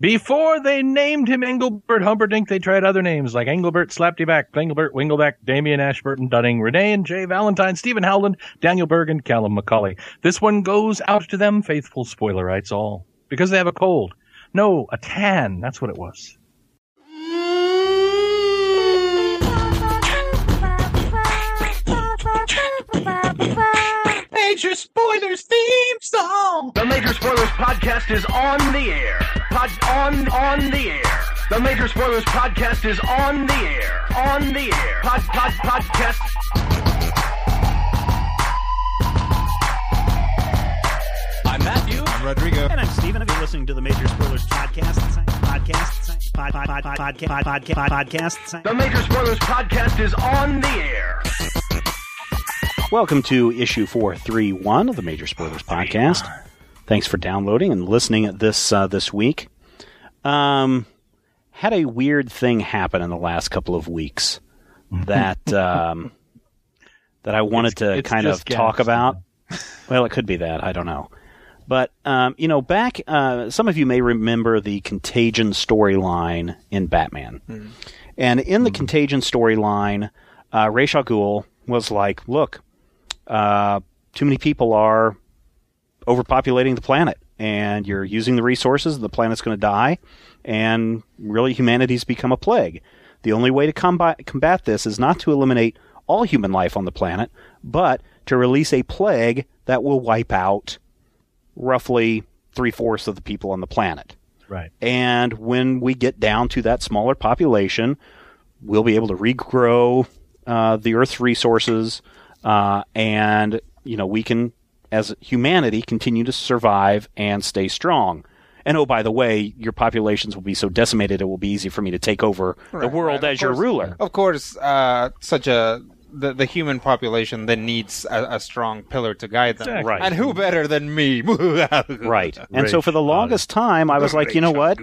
Before they named him Engelbert Humperdinck, they tried other names like Engelbert Slapdyback, Engelbert Wingleback, Damien Ashburton Dunning, Renee and Jay Valentine, Stephen Howland, Daniel Berg, and Callum Macaulay. This one goes out to them, faithful spoilerites all. Because they have a cold. No, a tan. That's what it was. Major Spoilers theme song. The Major Spoilers podcast is on the air. Pod on on the air. The Major Spoilers podcast is on the air. On the air. Pod pod podcast. I'm Matthew. I'm Rodrigo. And I'm Steven. If you're listening to the Major Spoilers podcast, podcast, pod, pod, pod, pod, podcast, podcast, podcast. The Major Spoilers podcast is on the air. Welcome to issue 431 of the Major Spoilers podcast. Thanks for downloading and listening this uh, this week. Um, had a weird thing happen in the last couple of weeks that um, that I wanted It's- to it's kind of talk about. Well, it could be that. I don't know. But, um, you know, back, uh, some of you may remember the Contagion storyline in Batman. And in the Contagion storyline, uh, Ra's al Ghul was like, look, uh, too many people are overpopulating the planet, and you're using the resources, and the planet's going to die, and really humanity's become a plague. The only way to combat, combat this is not to eliminate all human life on the planet, but to release a plague that will wipe out roughly three fourths of the people on the planet. Right. And when we get down to that smaller population, we'll be able to regrow uh, the Earth's resources, uh, and you know we can, as humanity, continue to survive and stay strong. And oh, by the way, your populations will be so decimated it will be easy for me to take over the world right, of as your ruler. Of course, uh, such a the, the human population then needs a, a strong pillar to guide them. Exactly. Right. And who better than me? Right. And so for the longest time, I was like, you know what?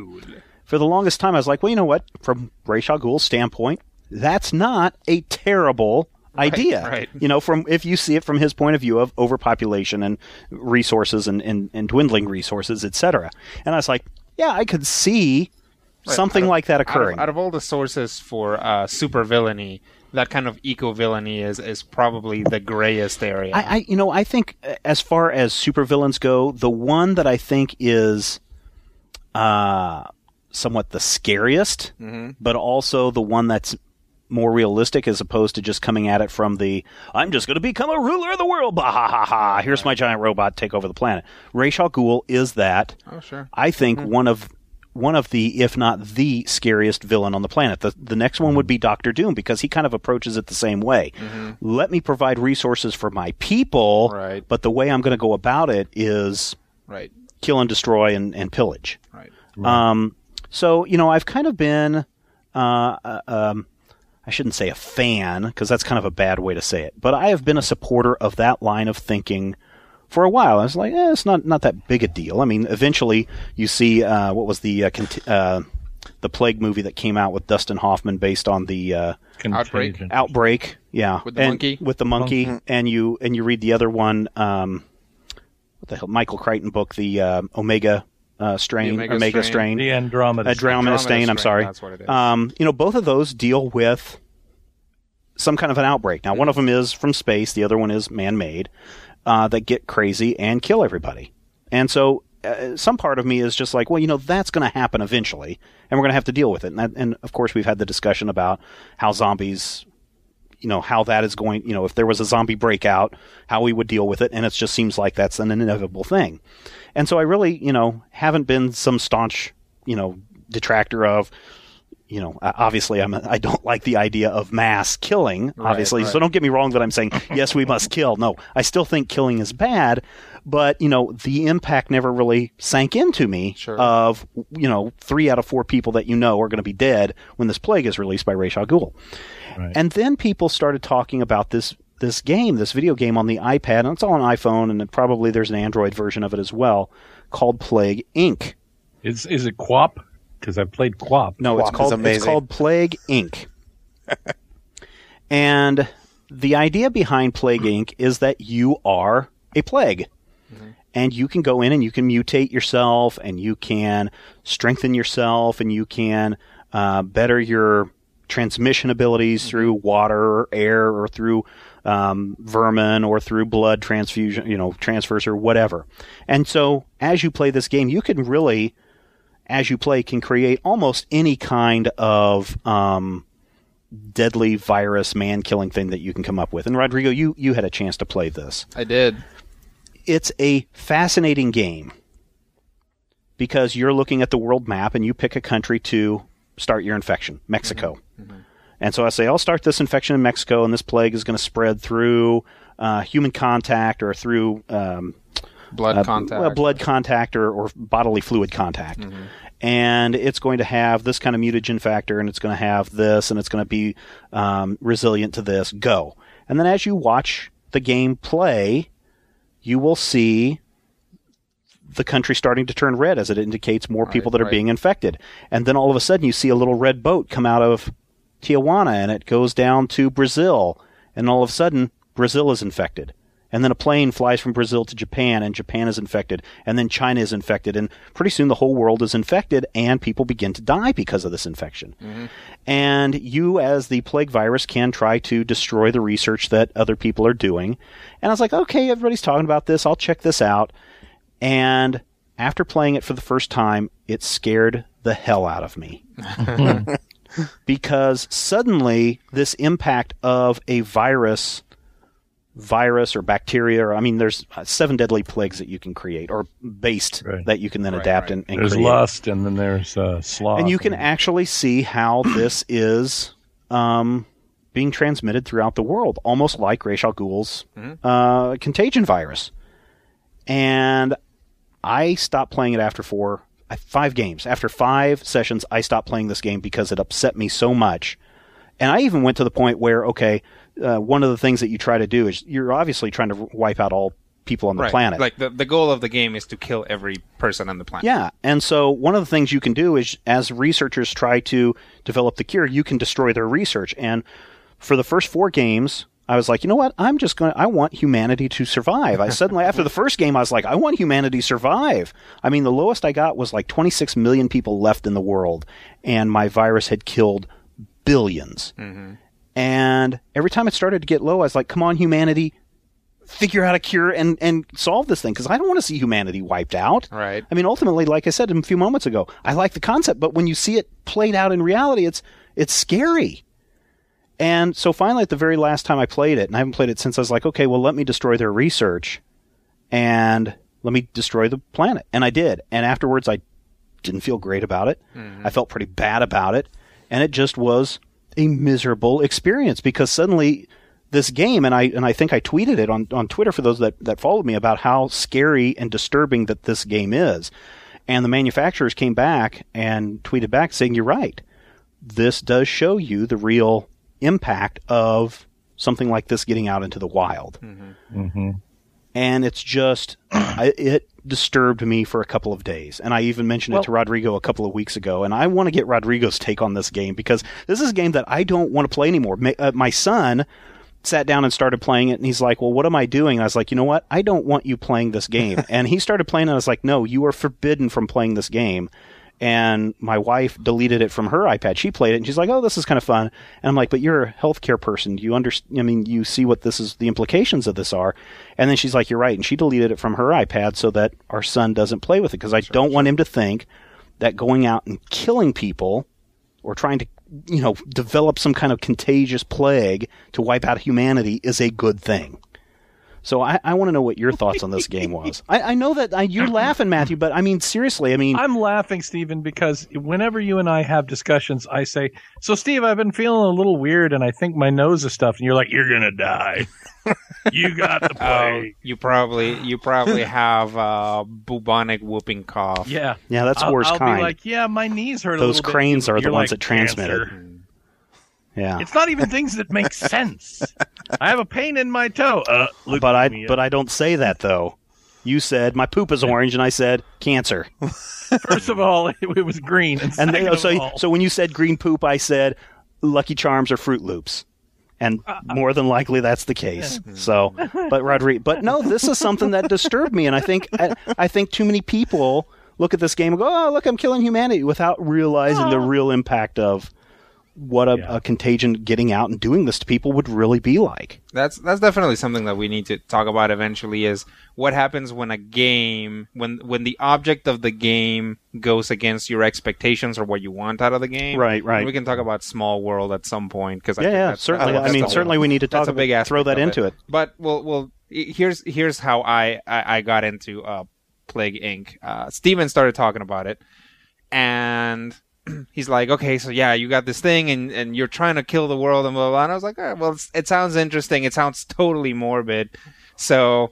For the longest time, I was like, well, you know what? From Ra's al Ghul's standpoint, that's not a terrible idea. right. You know, from if you see it from his point of view of overpopulation and resources and, and, and dwindling resources, etc. And I was like, yeah, I could see something of- like that out of- occurring. Out of, all the sources for uh, super villainy, that kind of eco villainy is, is probably the grayest area. I, I, you know, I think as far as supervillains go, the one that I think is uh, somewhat the scariest, but also the one that's more realistic as opposed to just coming at it from the I'm just going to become a ruler of the world. Bah ha ha ha! Here's my giant robot take over the planet. Ra's al Ghul is that. oh, sure. I think one of one of the, if not the scariest villain on the planet. The the next one would be Doctor Doom because he kind of approaches it the same way. Let me provide resources for my people, Right. but the way I'm going to go about it is Right. kill and destroy and, and pillage. Right. Um, so you know, I've kind of been, uh, uh, um, I shouldn't say a fan because that's kind of a bad way to say it, but I have been a supporter of that line of thinking for a while. I was like, eh, it's not not that big a deal. I mean, eventually you see uh, what was the uh, cont- uh, the plague movie that came out with Dustin Hoffman based on the uh, Outbreak. Contagion. outbreak. Yeah, With the And- monkey? With the monkey, and you and you read the other one. Um, what the hell? Michael Crichton book, the uh, Omega uh, strain, The Omega Omega strain. strain, The Andromeda. Andromeda Andromeda strain. I'm sorry. that's what it is. Um, you know, both of those deal with some kind of an outbreak. Now, one of them is from space. The other one is man-made. Uh, that get crazy and kill everybody. And so, uh, some part of me is just like, well, you know, that's going to happen eventually, and we're going to have to deal with it. And, that, and of course, we've had the discussion about how zombies you know how that is going you know if there was a zombie breakout how we would deal with it and it just seems like that's an inevitable thing and so i really you know haven't been some staunch you know detractor of you know, obviously I'm I don't like the idea of mass killing, obviously. So right. don't get me wrong that I'm saying yes, we must kill. No, I still think killing is bad, but you know, the impact never really sank into me Sure. of you know, 3 out of 4 people that you know are going to be dead when this plague is released by Ra's al Ghul. Right. And then people started talking about this this game, this video game on the iPad, and it's all on iPhone, and probably there's an Android version of it as well, called Plague Inc. Is is it Quap? Because I've played Quap. No, Quap it's called it's called Plague Inc. and the idea behind Plague Inc. is that you are a plague. And you can go in and you can mutate yourself, and you can strengthen yourself, and you can uh, better your transmission abilities through water or air or through um, vermin or through blood transfusion, you know, transfers or whatever. And so, as you play this game, you can really as you play can create almost any kind of um, deadly virus man killing thing that you can come up with. And Rodrigo, you you had a chance to play this. I did. It's a fascinating game because you're looking at the world map and you pick a country to start your infection, Mexico. And so I say, I'll start this infection in Mexico, and this plague is going to spread through uh, human contact or through um, Blood uh, contact. well, blood contact or, or bodily fluid contact. And it's going to have this kind of mutagen factor, and it's going to have this, and it's going to be um, resilient to this. Go. And then as you watch the game play, you will see the country starting to turn red as it indicates more people that are right. being infected. And then all of a sudden, you see a little red boat come out of Tijuana and it goes down to Brazil. And all of a sudden, Brazil is infected. And then a plane flies from Brazil to Japan and Japan is infected. And then China is infected. And pretty soon the whole world is infected and people begin to die because of this infection. Mm-hmm. And you, as the plague virus, can try to destroy the research that other people are doing. And I was like, okay, everybody's talking about this. I'll check this out. And after playing it for the first time, it scared the hell out of me. because suddenly this impact of a virus virus or bacteria or I mean there's uh, seven deadly plagues that you can create or based Right. that you can then Right, adapt right. and, and There's create. lust, and then there's uh, sloth. and you can actually see how this is um, being transmitted throughout the world, almost like Ra's al Ghul's uh, contagion virus. And I stopped playing it after four, five games. After five sessions, I stopped playing this game because it upset me so much. And I even went to the point where, okay, uh, one of the things that you try to do is you're obviously trying to wipe out all people on the right. planet. Like the, the goal of the game is to kill every person on the planet. Yeah, and so one of the things you can do is, as researchers try to develop the cure, you can destroy their research. And for the first four games, I was like, you know what? I'm just going. to I want humanity to survive. I suddenly, after the first game, I was like, I want humanity to survive. I mean, the lowest I got was like 26 million people left in the world, and my virus had killed 1000000000s mm-hmm. And every time it started to get low, I was like, come on, humanity, figure out a cure and, and solve this thing because I don't want to see humanity wiped out. Right. I mean, ultimately, like I said a few moments ago, I like the concept, but when you see it played out in reality, it's it's scary. And so finally, at the very last time I played it, and I haven't played it since, I was like, okay, well, let me destroy their research, and let me destroy the planet, and I did. And afterwards, I didn't feel great about it. Mm-hmm. I felt pretty bad about it, and it just was a miserable experience because suddenly this game and I and I think I tweeted it on, on Twitter for those that, that followed me about how scary and disturbing that this game is. And the manufacturers came back and tweeted back saying, You're right. This does show you the real impact of something like this getting out into the wild. And it's just, I, it disturbed me for a couple of days. And I even mentioned it to Rodrigo a couple of weeks ago. And I want to get Rodrigo's take on this game because this is a game that I don't want to play anymore. Ma- uh, my son sat down and started playing it and he's like, Well, what am I doing? And I was like, You know what? I don't want you playing this game. and he started playing it. And I was like, No, you are forbidden from playing this game. And my wife deleted it from her iPad. She played it and she's like, Oh, this is kind of fun. And I'm like, But you're a healthcare person. Do you understand? I mean, you see what this is, the implications of this are. And then she's like, You're right. And she deleted it from her iPad so that our son doesn't play with it because I don't want him to think that going out and killing people or trying to you know develop some kind of contagious plague to wipe out humanity is a good thing. So I, I want to know what your thoughts on this game was. I, I know that I, you're laughing, Matthew, but I mean seriously. I mean, I'm laughing, Stephen, because whenever you and I have discussions, I say, "So, Steve, I've been feeling a little weird, and I think my nose is stuffed." And you're like, "You're gonna die. you got the Oh, you probably you probably have uh, bubonic whooping cough. yeah, yeah, that's the I'll, worst I'll kind. be like, "Yeah, my knees hurt." a Those little bit." cranes are the You're ones like, that transmit it. Yeah, It's not even things that make sense. I have a pain in my toe. Uh, but I but I don't say that though. You said my poop is orange, and I said cancer. First of all, it, it was green, and, And of so all, so when you said green poop, I said Lucky Charms or Fruit Loops. And Uh, more than likely, that's the case. So, but Rodriguez, but no, this is something that disturbed me, and I think I, I think too many people look at this game and go, "Oh, look, I'm killing humanity," without realizing the real impact of what a, Yeah. a contagion getting out and doing this to people would really be like. That's that's definitely something that we need to talk about eventually. Is what happens when a game when when the object of the game goes against your expectations or what you want out of the game. Right, right. We can talk about Small World at some point because Yeah, yeah, certainly. I mean, certainly we need to that's talk a big about- throw that into it. But well, well, here's here's how I I, I got into uh, Plague Inc. Uh, Steven started talking about it, and he's like, okay, so yeah, you got this thing, and and you're trying to kill the world, and blah blah. blah. And I was like, well, it sounds interesting. It sounds totally morbid, so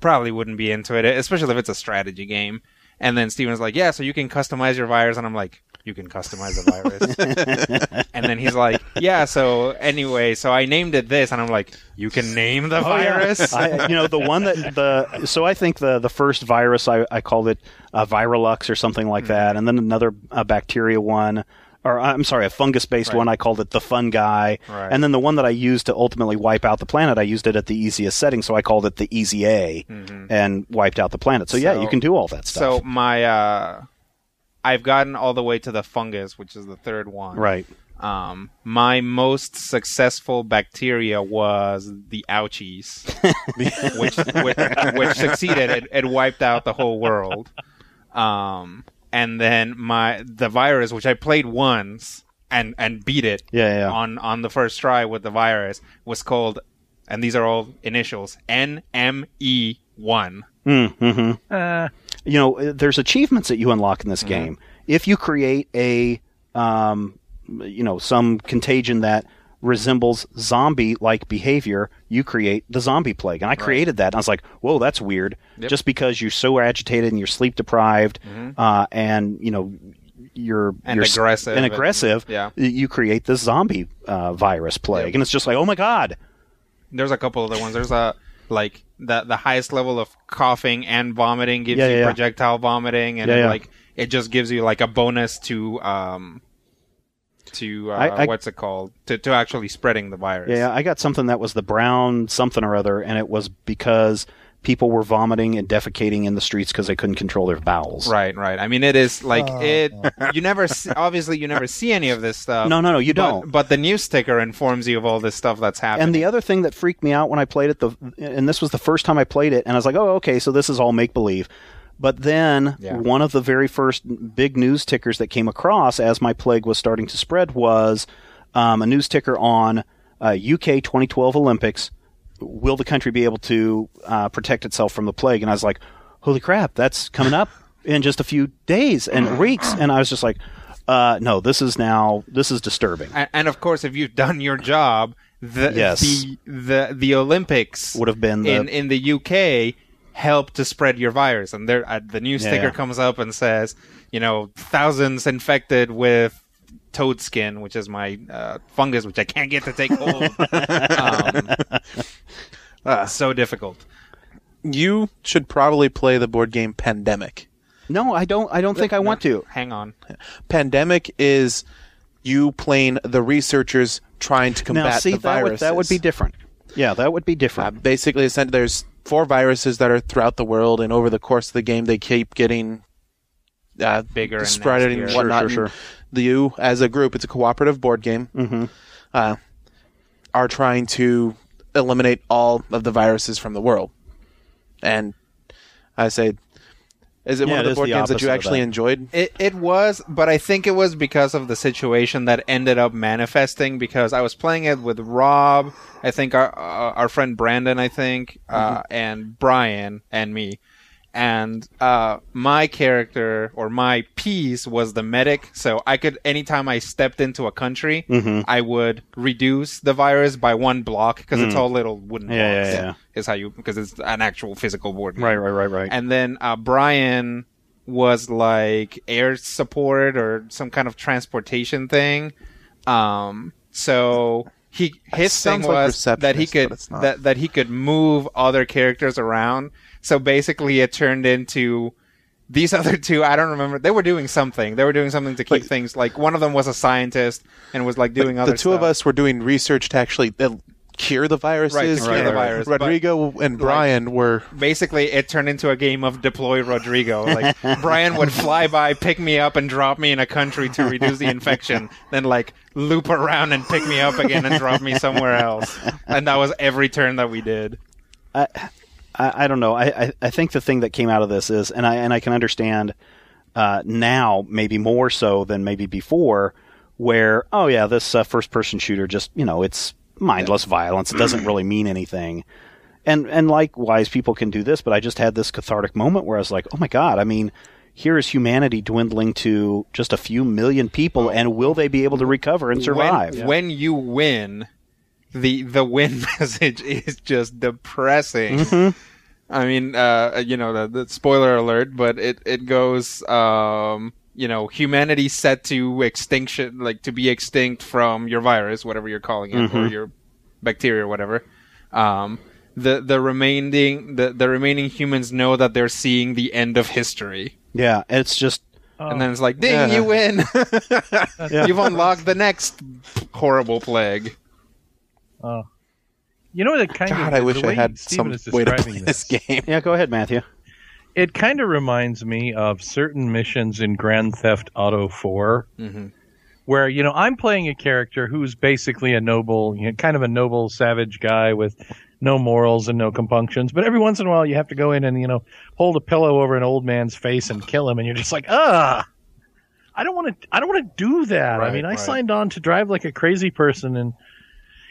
probably wouldn't be into it, especially if it's a strategy game. And then Steven's like, yeah, so you can customize your virus, and I'm like. You can customize the virus. and then he's like, Yeah, so anyway, so I named it this and I'm like, You can name the virus? I, you know, the one that the so I think the the first virus I, I called it uh, Virulux or something like that, and then another uh, bacteria one. Or I'm sorry, a fungus-based Right. one. I called it the fun guy, Right. and then the one that I used to ultimately wipe out the planet. I used it at the easiest setting, so I called it the Easy A, and wiped out the planet. So, yeah, you can do all that stuff. So my uh I've gotten all the way to the fungus, which is the third one. right. Um my most successful bacteria was the ouchies. which, which which succeeded. It, it wiped out the whole world. Um and then my the virus which I played once and and beat it Yeah, yeah. on on the first try with the virus was called and these are all initials NME1. Mm-hmm. uh, you know, uh, there's achievements that you unlock in this game. If you create a, um, you know, some contagion that resembles zombie-like behavior, you create the zombie plague. And I created that, and I was like, "Whoa, that's weird." Just because you're so agitated and you're sleep deprived, uh, and you know. You're And you're aggressive and and- aggressive. yeah. you create this zombie uh, virus plague, Yep. and it's just like, oh my god, There's a couple other ones. There's a like the the highest level of coughing and vomiting gives Yeah, you yeah, projectile vomiting, and it, like it just gives you like a bonus to um to uh, I- I- what's it called? To to actually spreading the virus. Yeah, I got something that was the brown something or other, and it was because people were vomiting and defecating in the streets because they couldn't control their bowels. Right, right. I mean, it is like it. You never see, obviously you never see any of this stuff. No, no, no, you but- don't. But the news ticker informs you of all this stuff that's happening. And the other thing that freaked me out when I played it, the and this was the first time I played it, and I was like, oh, okay, so this is all make believe. But then Yeah. one of the very first big news tickers that came across as my plague was starting to spread was um, a news ticker on uh, UK 2012 Olympics. Will the country be able to uh, protect itself from the plague? And I was like, holy crap, that's coming up in just a few days and weeks. And I was just like, uh, no, this is now this is disturbing. and, and of course, if you've done your job, the Yes. the the the Olympics Would have been the- in in the UK help to spread your virus. And there, uh, the news Yeah, sticker yeah. comes up and says, you know, thousands infected with toad skin, which is my uh, fungus, which I can't get to take hold. um, Ah. so difficult. You should probably play the board game Pandemic. No, I don't. I don't think I want to. Hang on. Pandemic is you playing the researchers trying to combat now, see the that would that would be different. Yeah, that would be Uh, different. basically, essen- there's four viruses that are throughout the world, and over the course of the game, they keep getting uh, Bigger and spreading and nastier. whatnot. Sure, sure, and the You, as a group, it's a cooperative board game. Mhm. Uh, are trying to eliminate all of the viruses from the world, and I say Is it Yeah, one of the board the games that you actually that. enjoyed? It it was, but I think it was because of the situation that ended up manifesting. Because I was playing it with Rob, I think our uh, our friend Brandon, I think, uh, and Brian and me, and uh, my character or my piece was the medic. So I could anytime I stepped into a country, I would reduce the virus by one block because it's all little wooden Yeah, yeah, blocks. yeah. Is how you because it's an actual physical board. game. Right, right, right, right. And then uh, Brian was like air support or some kind of transportation thing. Um, so he his thing sounds like was that he could but it's not. that that he could move other characters around. So basically, it turned into these other two. I don't remember. They were doing something. They were doing something to keep Like- things like one of them was a scientist and was like doing other. the two of us were doing research to actually uh, cure the viruses. Right, cure and the virus, but- Rodrigo and Brian were basically it turned into a game of deploy Rodrigo. Like Brian would fly by, pick me up, and drop me in a country to reduce the infection, then like loop around and pick me up again and drop me somewhere else. And that was every turn that we did. I, I don't know. I, I, I think the thing that came out of this is, and I and I can understand uh, now, maybe more so than maybe before, where oh yeah, this uh, first person shooter just you know it's mindless violence. It doesn't really mean anything. And and likewise, people can do this, but I just had this cathartic moment where I was like, oh my god, I mean. Here is humanity dwindling to just a few million people, and will they be able to recover and survive? When, when you win, the the win message is just depressing. Mm-hmm. I mean, uh, you know, the, the spoiler alert, but it it goes, um, you know, humanity set to extinction, like to be extinct from your virus, whatever you're calling it, or Mm-hmm. your bacteria, or whatever. Um, the the remaining the, the remaining humans know that they're seeing the end of history, yeah, it's just and then it's like, ding, Yeah. you win! You've unlocked the next horrible plague. You know that kind God. of I wish I had Steven some way to describing play this game. yeah. Go ahead, Matthew. It kind of reminds me of certain missions in Grand Theft Auto 4, where you know I'm playing a character who's basically a noble, you know, kind of a noble savage guy with no morals and no compunctions. But every once in a while, you have to go in and you know hold a pillow over an old man's face and kill him, and you're just like, ah. I don't want to. I don't want to do that. I mean, I right. signed on to drive like a crazy person and,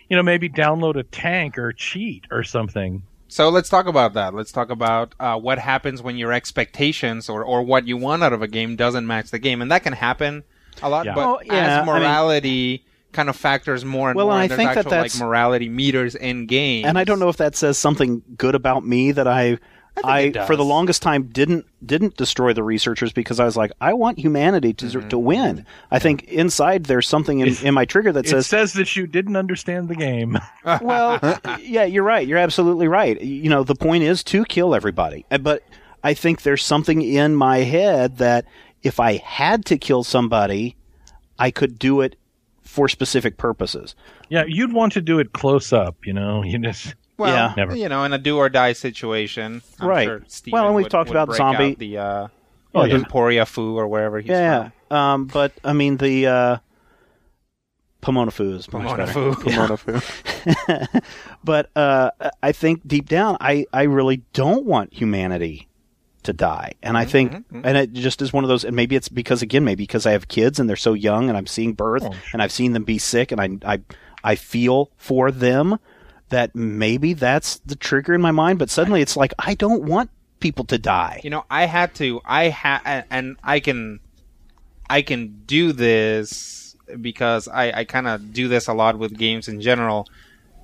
you know, maybe download a tank or cheat or something. So let's talk about that. Let's talk about uh, what happens when your expectations or, or what you want out of a game doesn't match the game, and that can happen a lot. Yeah. But Oh, yeah, I as mean- morality kind of factors more and Well, more, and I there's think that actual that's- like morality meters in games. and I don't know if that says something good about me that I, I, it for the longest time didn't didn't destroy the researchers because I was like I want humanity to Mm-hmm. to win. I think inside there's something in, in my trigger that It says, says that you didn't understand the game. well, yeah, you're right. You're absolutely right. You know, the point is to kill everybody. Uh, But I think there's something in my head that if I had to kill somebody, I could do it for specific purposes. Yeah, you'd want to do it close up, you know. You just well, yeah. Never. you know, in a do or die situation, I'm Right. Sure Well, and we've would- talked would about break zombie- out the uh, Oh, yeah. Emporia Fu or wherever he's yeah, from. um, but I mean the uh, Pomona Fu is much Pomona better. Fu. Pomona Fu. but uh, I think deep down, I, I really don't want humanity to die, and I think, and it just is one of those. And maybe it's because again, maybe because I have kids and they're so young, and I'm seeing birth, and I've seen them be sick, and I I I feel for them that maybe that's the trigger in my mind. But suddenly, it's like I don't want people to die. You know, I had to. I had, and I can, I can do this because I, I kind of do this a lot with games in general.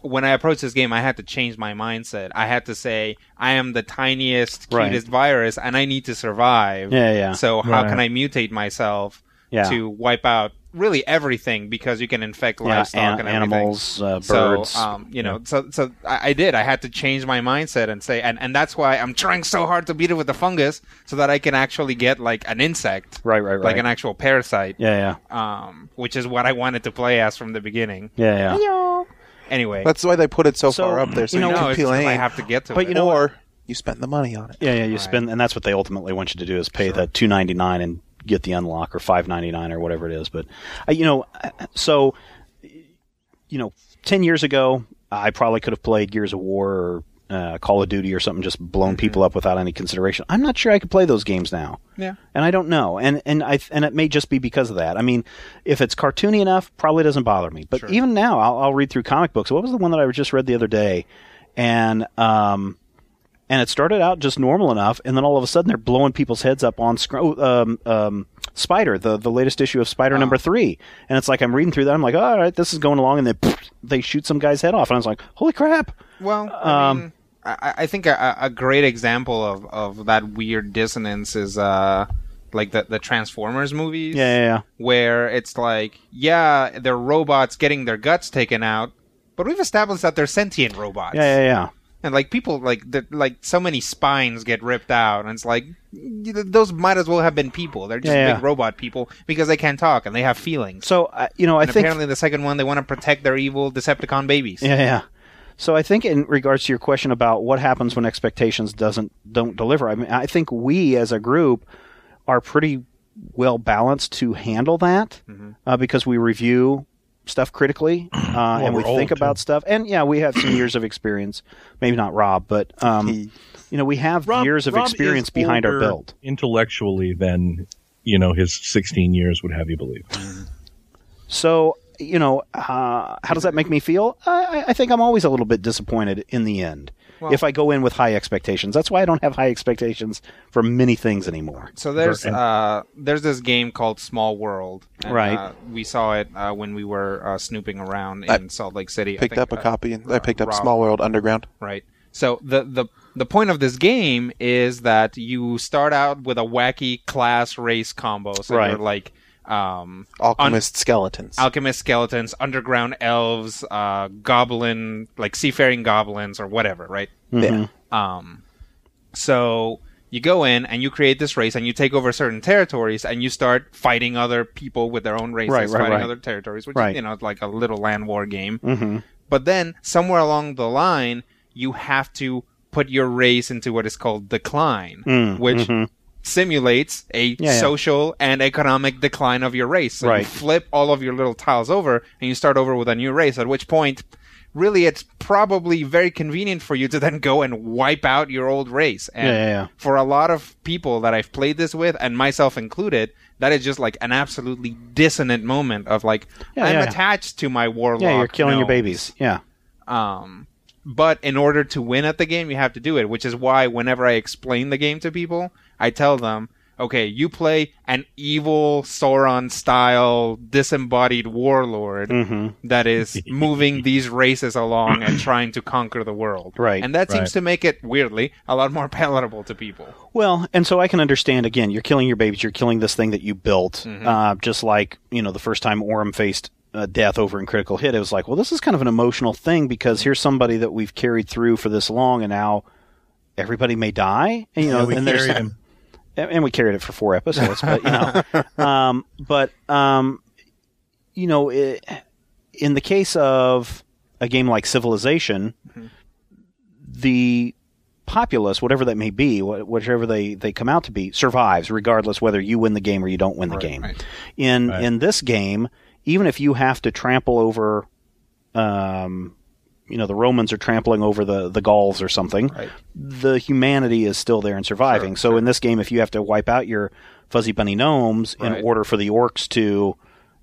When I approach this game, I had to change my mindset. I had to say, I am the tiniest, Right. cutest virus, and I need to survive. Yeah, yeah. So how Right. can I mutate myself Yeah. to wipe out really everything because you can infect Yeah, livestock an- and everything. animals, uh, So, birds. um, you know, so so I, I did. I had to change my mindset and say, and, and that's why I'm trying so hard to beat it with the fungus, so that I can actually get like an insect, Right, right, right. like an actual parasite. yeah, yeah, Um, which is what I wanted to play as from the beginning. yeah, yeah. Anyway, That's why they put it so, So, far up there, so you you, know, no, can it's peel just I have to get to But it. you know or you spent the money on it. Yeah, yeah, you Right. spend, and that's what they ultimately want you to do is pay the two ninety nine and get the unlock or five ninety nine or whatever it is. But uh, you know, uh, so you know, ten years ago, I probably could have played Gears of War or uh, Call of Duty or something, just blown people up without any consideration. I'm not sure I could play those games now. Yeah. and I don't know, and and I and it may just be because of that. I mean, if it's cartoony enough, probably doesn't bother me. But even now, I'll, I'll read through comic books. What was the one that I just read the other day? And um, and it started out just normal enough, and then all of a sudden they're blowing people's heads up on screen. Um, um, Spider, the the latest issue of Spider number three, and it's like I'm reading through that. I'm like, all right, this is going along, and then they shoot some guy's head off, and I was like, holy crap! Well, I Um, mean, I, I think a, a great example of, of that weird dissonance is uh, like the the Transformers movies. Yeah, yeah, yeah. Where it's like, yeah, they're robots getting their guts taken out, but we've established that they're sentient robots. Yeah, yeah, yeah. And like people, like the, like so many spines get ripped out, and it's like those might as well have been people. They're just Yeah, big yeah. robot people because they can't talk and they have feelings. So uh, you know, I and think apparently the second one they want to protect their evil Decepticon babies. Yeah, yeah. So I think in regards to your question about what happens when expectations doesn't don't deliver, I mean, I think we as a group are pretty well balanced to handle that uh, because we review stuff critically uh, and we think about too. stuff. And yeah, we have some years of experience. Maybe not Rob, but um, you know, we have Rob- years of Rob experience behind our belt. intellectually than you know his 16 years would have you believe. So, you know, uh, how does that make me feel? I, I think I'm always a little bit disappointed in the end if I go in with high expectations. That's why I don't have high expectations for many things anymore. So there's uh there's this game called Small World. and, Right. Uh, we saw it uh, when we were uh, snooping around in I Salt Lake City. I picked think, up a uh, copy and I uh, picked up Rob- Small World Underground. Right. So the the the point of this game is that you start out with a wacky class race combo. So Right. you're like um Alchemist skeletons. alchemist skeletons, underground elves, uh goblin like seafaring goblins or whatever, right? yeah. Um, so you go in and you create this race and you take over certain territories and you start fighting other people with their own races, Right, right, fighting right. other territories, which Right. is you know it's like a little land war game. Mm-hmm. But then somewhere along the line, you have to put your race into what is called decline, Mm, which mhm. Simulates a Yeah, yeah. social and economic decline of your race. So you Right. flip all of your little tiles over and you start over with a new race. At which point, really, it's probably very convenient for you to then go and wipe out your old race. And Yeah, yeah, yeah. for a lot of people that I've played this with, and myself included, that is just like an absolutely dissonant moment of like Yeah, I'm yeah, yeah. attached to my warlock. Yeah, you're killing your babies. Yeah. Um, but in order to win at the game, you have to do it, which is why whenever I explain the game to people, I tell them, okay, you play an evil Sauron style disembodied warlord Mm-hmm. that is moving these races along and trying to conquer the world. Right. And that seems to make it, weirdly, a lot more palatable to people. Well, and so I can understand again, you're killing your babies, you're killing this thing that you built, uh, just like, you know, the first time Orem faced uh, death over in Critical Hit, it was like, well, this is kind of an emotional thing because here's somebody that we've carried through for this long and now everybody may die. And, you know, we and there's, carried him. And we carried it for four episodes, but you know, um, but um, you know, i in the case of a game like Civilization, the populace, whatever that may be, whatever they, they come out to be, survives regardless whether you win the game or you don't win the game. right. In Right. in this game, even if you have to trample over, um, you know, the Romans are trampling over the the Gauls or something, Right. the humanity is still there and surviving. so in this game, if you have to wipe out your fuzzy bunny gnomes Right. in order for the orcs to,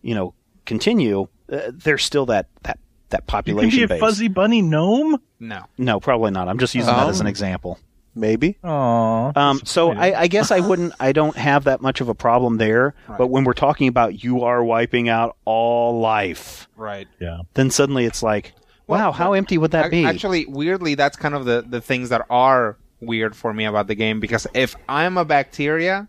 you know, continue, uh, there's still that that that population. You can population be a base. fuzzy bunny gnome. No. No, probably not. I'm just using that as an Um, example. Maybe. Aww. Um, so I, I guess I wouldn't. I don't have that much of a problem there. But when we're talking about you are wiping out all life, Right. yeah. then suddenly it's like, wow, Well, how empty would that be? Actually, weirdly, that's kind of the, the things that are weird for me about the game because if I'm a bacteria,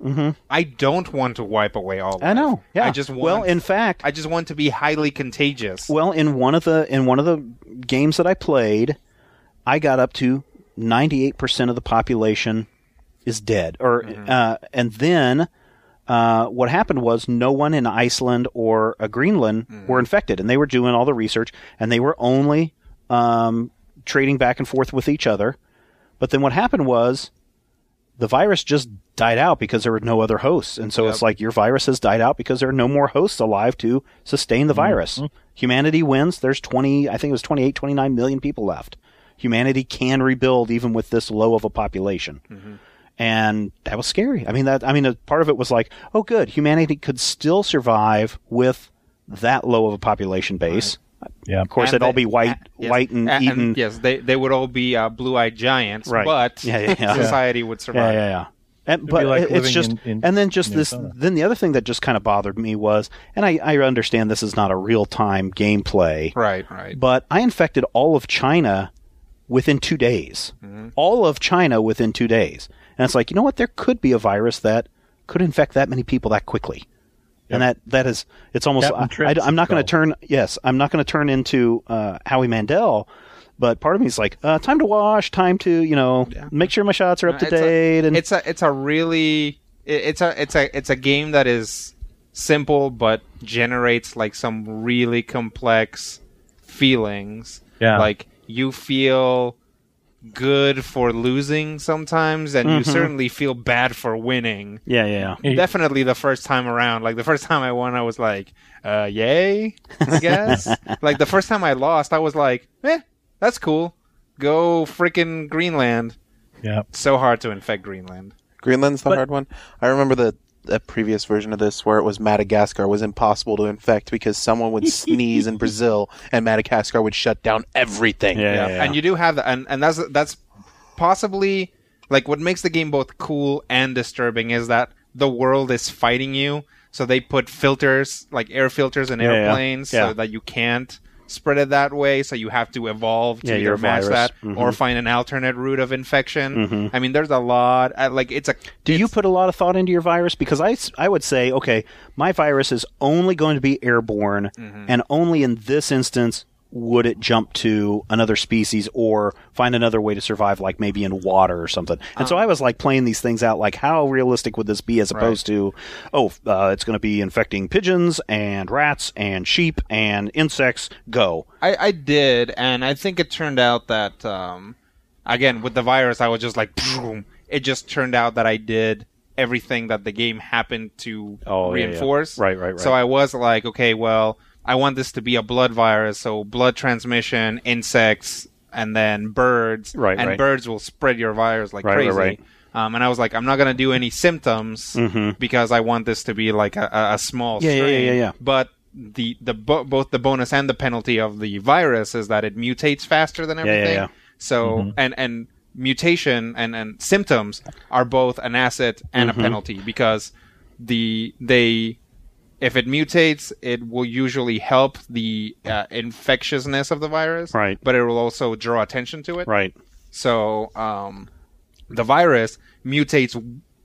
I don't want to wipe away all. Mm-hmm. I know. Yeah. I just want. well, in fact, I just want to be highly contagious. Well, in one of the in one of the games that I played, I got up to ninety eight percent of the population is dead, or uh, and then uh, what happened was no one in Iceland or uh, Greenland were infected, and they were doing all the research, and they were only um, trading back and forth with each other. But then what happened was the virus just died out because there were no other hosts. And so Yep. it's like your virus has died out because there are no more hosts alive to sustain the virus. Humanity wins. There's 20, I think it was 28, 29 million people left. humanity can rebuild even with this low of a population. And that was scary. I mean, that I mean, a part of it was like, oh, good, humanity could still survive with that low of a population base. Yeah. Of course, And they'd all be white, uh, yes, white and a- eaten. yes, they they would all be uh, blue-eyed giants, Right. but Yeah, yeah, yeah. society would survive. yeah, yeah. And, but like it's just, in- in and then just this. Minnesota. Then the other thing that just kind of bothered me was, and I, I understand this is not a real time gameplay, Right, right. but I infected all of China within two days. Mm-hmm. All of China within two days, and it's like you know what? There could be a virus that could infect that many people that quickly. And that that is it's almost Captain I, Trips am not going to turn yes I'm not going to turn into uh, Howie Mandel, but part of me is like uh, time to wash, time to you know make sure my shots are up to It's a- date, and it's a it's a really it's a it's a it's a game that is simple but generates like some really complex feelings. Yeah. Like you feel good for losing sometimes and you certainly feel bad for winning. yeah yeah yeah. Yeah. Definitely the first time around. Like the first time I won I was like, uh yay, I guess. like the first time I lost I was like, eh, that's cool. Go freaking Greenland. Yeah. So hard to infect Greenland. Greenland's the But- hard one. I remember the a previous version of this where it was Madagascar was impossible to infect because someone would sneeze in Brazil and Madagascar would shut down everything. Yeah, Yeah, yeah, yeah. and you do have that, and, and that's that's possibly like what makes the game both cool and disturbing is that the world is fighting you. So they put filters, like air filters in Yeah, yeah. airplanes, Yeah. so that you can't spread it that way. So you have to evolve to Yeah, either match virus. that Mhm. or find an alternate route of infection. I mean, there's a lot. uh, Like it's a. Do you put a lot of thought into your virus? Because I I would say, okay, my virus is only going to be airborne, Mm-hmm. and only in this instance would it jump to another species or find another way to survive, like maybe in water or something. And so I was like playing these things out, like how realistic would this be, as opposed to, oh, uh, it's going to be infecting pigeons and rats and sheep and insects. Go. I, I did, and I think it turned out that um, again with the virus, I was just like, boom. It just turned out that I did everything that the game happened to Oh, yeah, yeah. reinforce. Right, right, right. So I was like, okay, well, I want this to be a blood virus, so blood transmission, insects, and then birds. Right, and right. birds will spread your virus like Right, right, crazy. right. Um, and I was like, I'm not gonna do any symptoms because I want this to be like a, a, a small Mm-hmm. Yeah, yeah, yeah, yeah, yeah. But the the bo- both the bonus and the penalty of the virus is that it mutates faster than yeah, everything. yeah. So and and mutation and and symptoms are both an asset and Mm-hmm. a penalty because the they if it mutates, it will usually help the uh, infectiousness of the virus, Right. But it will also draw attention to it, Right. so um, the virus mutates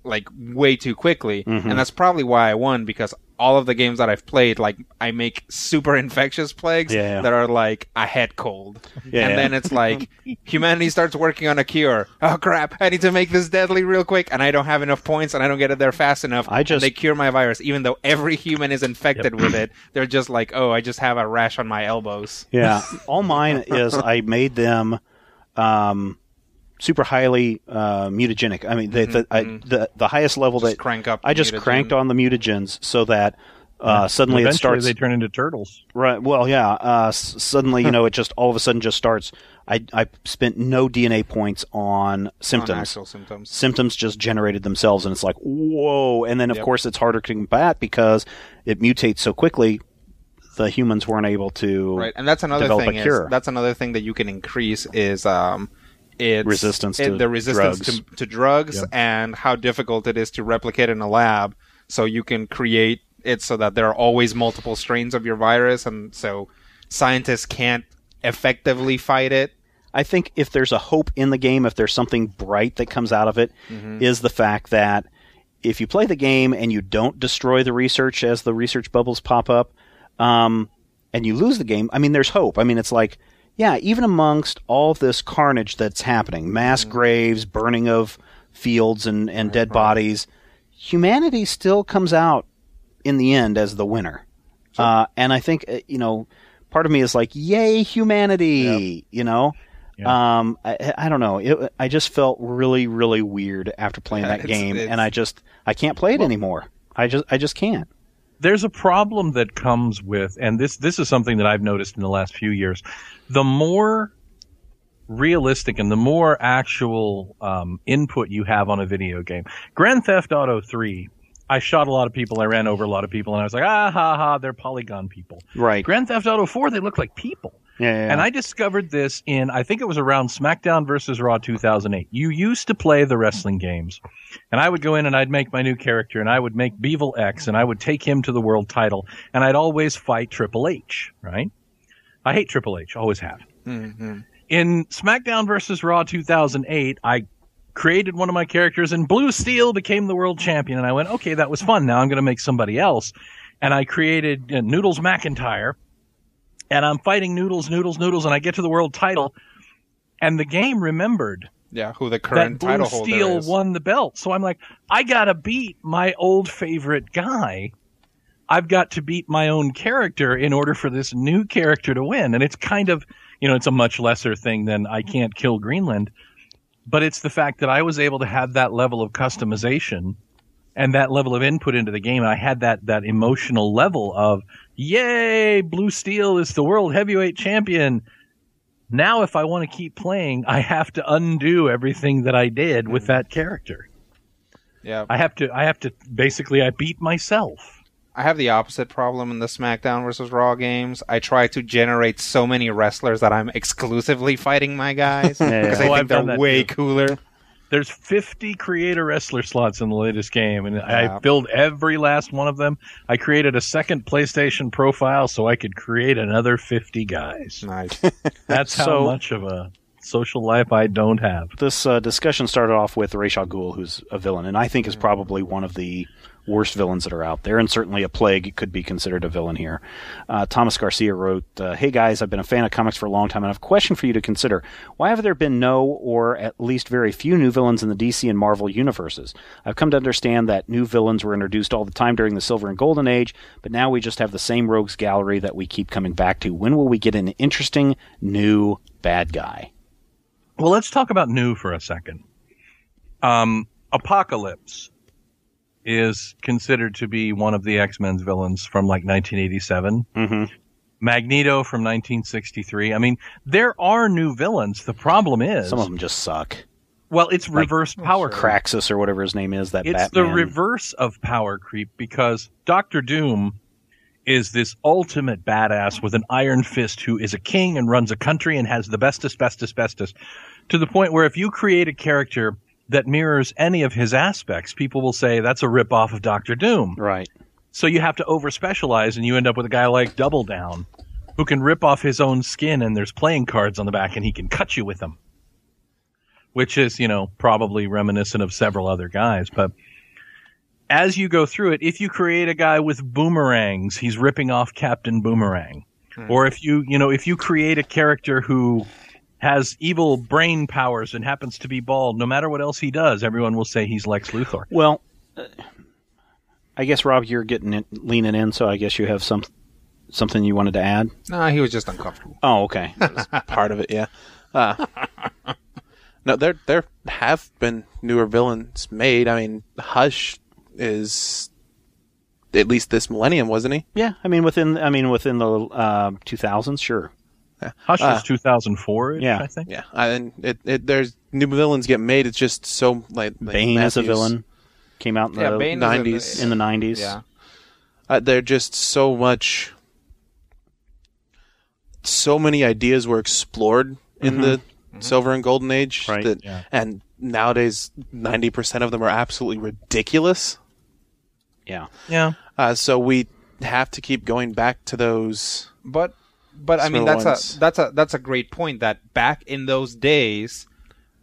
like way too quickly, Mm-hmm. and that's probably why I won because all of the games that I've played, like I make super infectious plagues Yeah, yeah. that are like a head cold, Yeah, and yeah. then it's like humanity starts working on a cure. Oh crap! I need to make this deadly real quick, and I don't have enough points, and I don't get it there fast enough. I and just- they cure my virus, even though every human is infected with it. They're just like, oh, I just have a rash on my elbows. Yeah, all mine is I made them um, super highly uh, mutagenic. I mean, they, the, I, the the highest level Just that crank up I just mutagen. cranked on the mutagens so that uh, suddenly it Eventually, starts. they turn into turtles. Right. Well, yeah. Uh, s- suddenly, you know, it just all of a sudden just starts. I I spent no DNA points on On symptoms. actual symptoms. symptoms just generated themselves, and it's like whoa. And then of Yep. course it's harder to combat because it mutates so quickly. The humans weren't able to right and that's another thing a is that's another thing that you can increase is um it's Resistance it- to the resistance drugs. to, to drugs Yep. and how difficult it is to replicate in a lab so you can create it so that there are always multiple strains of your virus and so scientists can't effectively fight it I think if there's a hope in the game, if there's something bright that comes out of it, is Mm-hmm. the fact that if you play the game and you don't destroy the research as the research bubbles pop up, um, and you lose the game, I mean, there's hope. I mean, it's like, yeah, even amongst all this carnage that's happening, mass Mm-hmm. graves, burning of fields and, and dead bodies, humanity still comes out in the end as the winner. Uh, and I think, uh, you know, part of me is like, yay, humanity, you know? Um, I, I don't know. It, I just felt really, really weird after playing Yeah, that it's- game, it's- and I just, I can't play it anymore. I just, I just can't. There's a problem that comes with and this this is something that I've noticed in the last few years. The more realistic and the more actual um, input you have on a video game. Grand Theft Auto 3, I shot a lot of people, I ran over a lot of people, and I was like, ah ha ha, they're polygon people. Right. Grand Theft Auto 4, they look like people. Yeah, yeah, yeah. And I discovered this in, I think it was around SmackDown versus Raw 2008. You used to play the wrestling games, and I would go in and I'd make my new character, and I would make Beevil X, and I would take him to the world title, and I'd always fight Triple H, right? I hate Triple H, always have. In SmackDown versus Raw 2008, I created one of my characters, and Blue Steel became the world champion, and I went, okay, that was fun. Now I'm going to make somebody else. And I created uh, Noodles McIntyre, and I'm fighting Noodles, Noodles, Noodles, and I get to the world title, and the game remembered Yeah, who the that current Blue title holder Steel is. won the belt. So I'm like, I gotta beat my old favorite guy. I've got to beat my own character in order for this new character to win. And it's kind of, you know, it's a much lesser thing than I can't kill Greenland, but it's the fact that I was able to have that level of customization and that level of input into the game. And I had that, that emotional level of, yay, Blue Steel is the world heavyweight champion. Now, if I want to keep playing, I have to undo everything that I did with that character. Yeah, I have to, I have to, basically, I beat myself. I have the opposite problem in the SmackDown versus Raw games. I try to generate so many wrestlers that I'm exclusively fighting my guys because yeah. I Oh, think I've they're way too. cooler. There's 50 creator wrestler slots in the latest game, and Yeah. I filled every last one of them. I created a second PlayStation profile so I could create another 50 guys. Nice. That's how So- much of a social life I don't have. this uh, discussion started off with Ra's al Ghul, who's a villain, and I think Mm. is probably one of the worst villains that are out there, and certainly a plague could be considered a villain here. Uh, Thomas Garcia wrote, uh, "Hey guys, I've been a fan of comics for a long time, and I have a question for you to consider. Why have there been no, or at least very few, new villains in the DC and Marvel universes? I've come to understand that new villains were introduced all the time during the Silver and Golden Age, but now we just have the same rogues gallery that we keep coming back to. When will we get an interesting new bad guy?" Well, let's talk about new for a second. Um, Apocalypse is considered to be one of the X Men's villains from like 1987. Mm-hmm. Magneto from 1963. I mean, there are new villains. The problem is, Some of them just suck. well, it's reverse power creep. Craxus or whatever his name is. That It's Batman. the reverse of power creep because Doctor Doom is this ultimate badass with an iron fist who is a king and runs a country and has the bestest, bestest, bestest. To the point where if you create a character that mirrors any of his aspects, people will say that's a rip off of Doctor Doom. right. So you have to over specialize and you end up with a guy like Double Down who can rip off his own skin and there's playing cards on the back and he can cut you with them. Which is, you know, probably reminiscent of several other guys. But as you go through it, if you create a guy with boomerangs, he's ripping off Captain Boomerang. Hmm. Or if you, you know, if you create a character who has evil brain powers and happens to be bald, no matter what else he does, everyone will say he's Lex Luthor. Well, uh, I guess Rob, you're getting in, leaning in, so I guess you have some something you wanted to add. nah, he was just uncomfortable. Oh, okay. part of it, yeah. Uh, no, there there have been newer villains made. I mean, Hush is at least this millennium, wasn't he? yeah, I mean within I mean within the uh, 2000s, sure. Hush was 2004 Yeah. I think. Yeah, and it, it there's new villains get made. It's just so like, like Bane as a villain. Came out in Yeah, the Bane is in the- 90s. in the 90s. Yeah. Uh, they're just so much. So many ideas were explored in the Silver and Golden Age, Right, that, yeah. and nowadays ninety percent of them are absolutely ridiculous. Yeah. Yeah. Uh, so we have to keep going back to those. But but I mean that's ones- a that's a that's a great point that back in those days,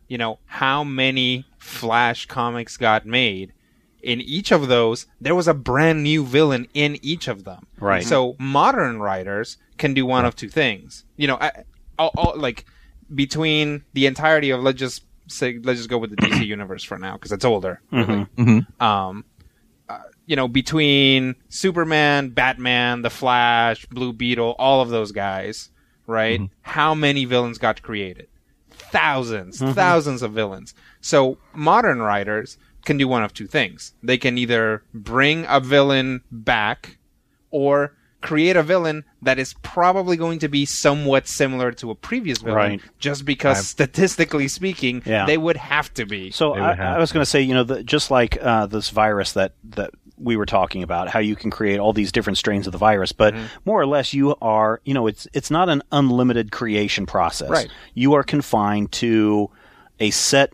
you know, how many Flash comics got made? In each of those, there was a brand new villain in each of them. Right. So modern writers can do one of two things. You know, I, all, all, like between the entirety of let's just say let's just go with the DC universe for now because it's older. Really. Um, uh, you know, between Superman, Batman, The Flash, Blue Beetle, all of those guys, right? How many villains got created? 1000s thousands of villains. So modern writers can do one of two things. They can either bring a villain back or create a villain that is probably going to be somewhat similar to a previous villain, Right. just because statistically speaking, Yeah. they would have to be. So I, have I was going to say, you know, the, just like uh, this virus that that we were talking about, how you can create all these different strains of the virus, but Mm-hmm. more or less, you are, you know, it's it's not an unlimited creation process. Right. You are confined to a set.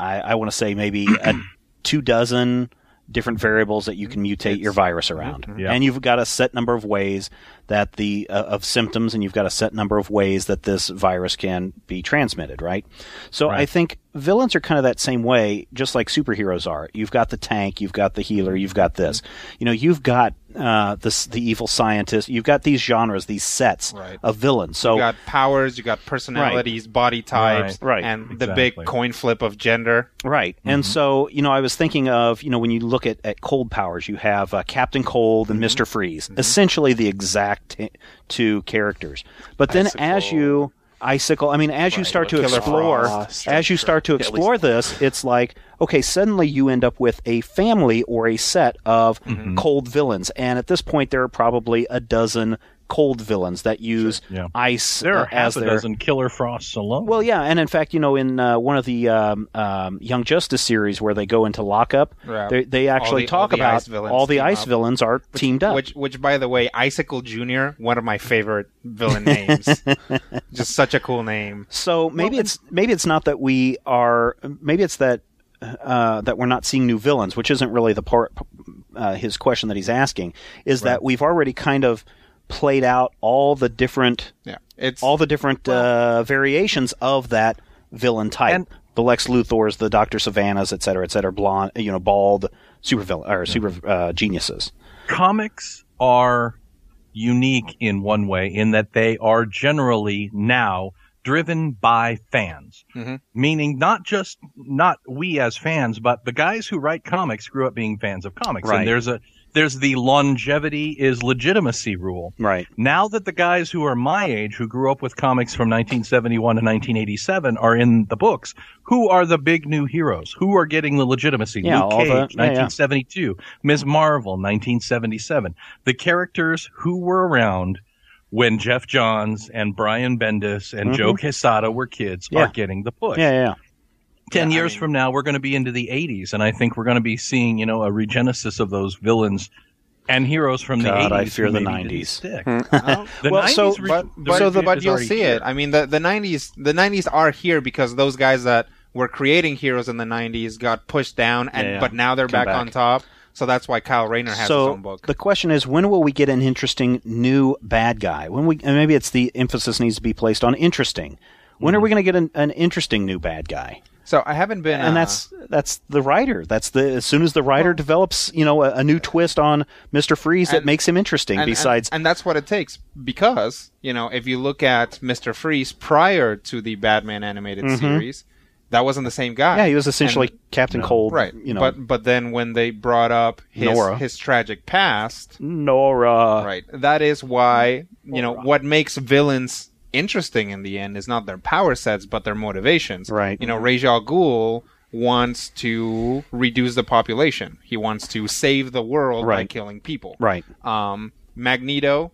I, I want to say maybe a two dozen different variables that you can mutate your virus around, Yeah. and you've got a set number of ways that the uh, of symptoms, and you've got a set number of ways that this virus can be transmitted. Right. So I think villains are kind of that same way, just like superheroes are. You've got the tank, you've got the healer, you've got this. You know, you've got uh, this the evil scientist. You've got these genres, these sets Right. of villains. So you got powers, you got personalities, body types, Right. Right. and the big coin flip of gender. Right. And so, you know, I was thinking of, you know, when you look at, at cold powers, you have uh, Captain Cold and Mr. Freeze, essentially the exact t- two characters. But then as you icicle, I mean, as you start to explore, Frost. as you start to explore this, it's like, okay, suddenly you end up with a family or a set of cold villains. And at this point, there are probably a dozen cold villains that use Yeah. ice There are uh, as a their dozen killer frosts alone. well, yeah, and in fact, you know, in uh, one of the um, um, Young Justice series where they go into lockup, Yeah. they, they actually the- all talk the about ice villains all the ice up. villains are teamed up. Which, which, by the way, Icicle Junior, one of my favorite villain names. Just such a cool name. so maybe it's maybe it's not that we are maybe it's that uh, that we're not seeing new villains, which isn't really the part uh, his question that he's asking is that we've already kind of played out all the different Yeah, it's all the different uh, variations of that villain type. And- the Lex Luthors, the Doctor Sivanas, et cetera, et cetera, blonde, you know, bald super villain or super uh, geniuses. comics are unique in one way in that they are generally now driven by fans Mm-hmm. meaning not just not we as fans but the guys who write comics grew up being fans of comics Right. and there's a there's the longevity is legitimacy rule Right. now that the guys who are my age who grew up with comics from 1971 to 1987 are in the books who are the big new heroes who are getting the legitimacy Yeah, luke cage the- yeah, yeah. 1972 ms marvel 1977 the characters who were around when Geoff Johns and brian bendis and joe quesada were kids Mm-hmm. Yeah. are getting the push Yeah, yeah. 10 Yeah, I years mean- from now we're going to be into the 80s and i think we're going to be seeing you know a regenesis of those villains and heroes from the God, 80s I fear the maybe didn't 90s. stick. The Well, 90s so- re- but, the but, rebirth but you'll see here. it. I mean, the the '90s, the '90s are here because those guys that were creating heroes in the '90s got pushed down, and Yeah, yeah. but now they're back, back. on top. So that's why Kyle Rayner has his so own book. the question is, when will we get an interesting new bad guy? When we and maybe it's the emphasis needs to be placed on interesting. When Mm-hmm. are we going to get an, an interesting new bad guy? So I haven't been, and uh, that's that's the writer. That's the as soon as the writer develops, you know, a, a new twist on Mister Freeze that makes him interesting. and, and- besides, and, that's what it takes because you know if you look at Mister Freeze prior to the Batman animated series, that wasn't the same guy. Mm-hmm. yeah, he was essentially And- Captain Cold, right. You know, but but then when they brought up his Nora. his tragic past, Nora. right, that is why you know what makes villains interesting in the end is not their power sets but their motivations. Right. You know, Ra's al Ghul wants to reduce the population. He wants to save the world by killing people. Right. Um, Magneto,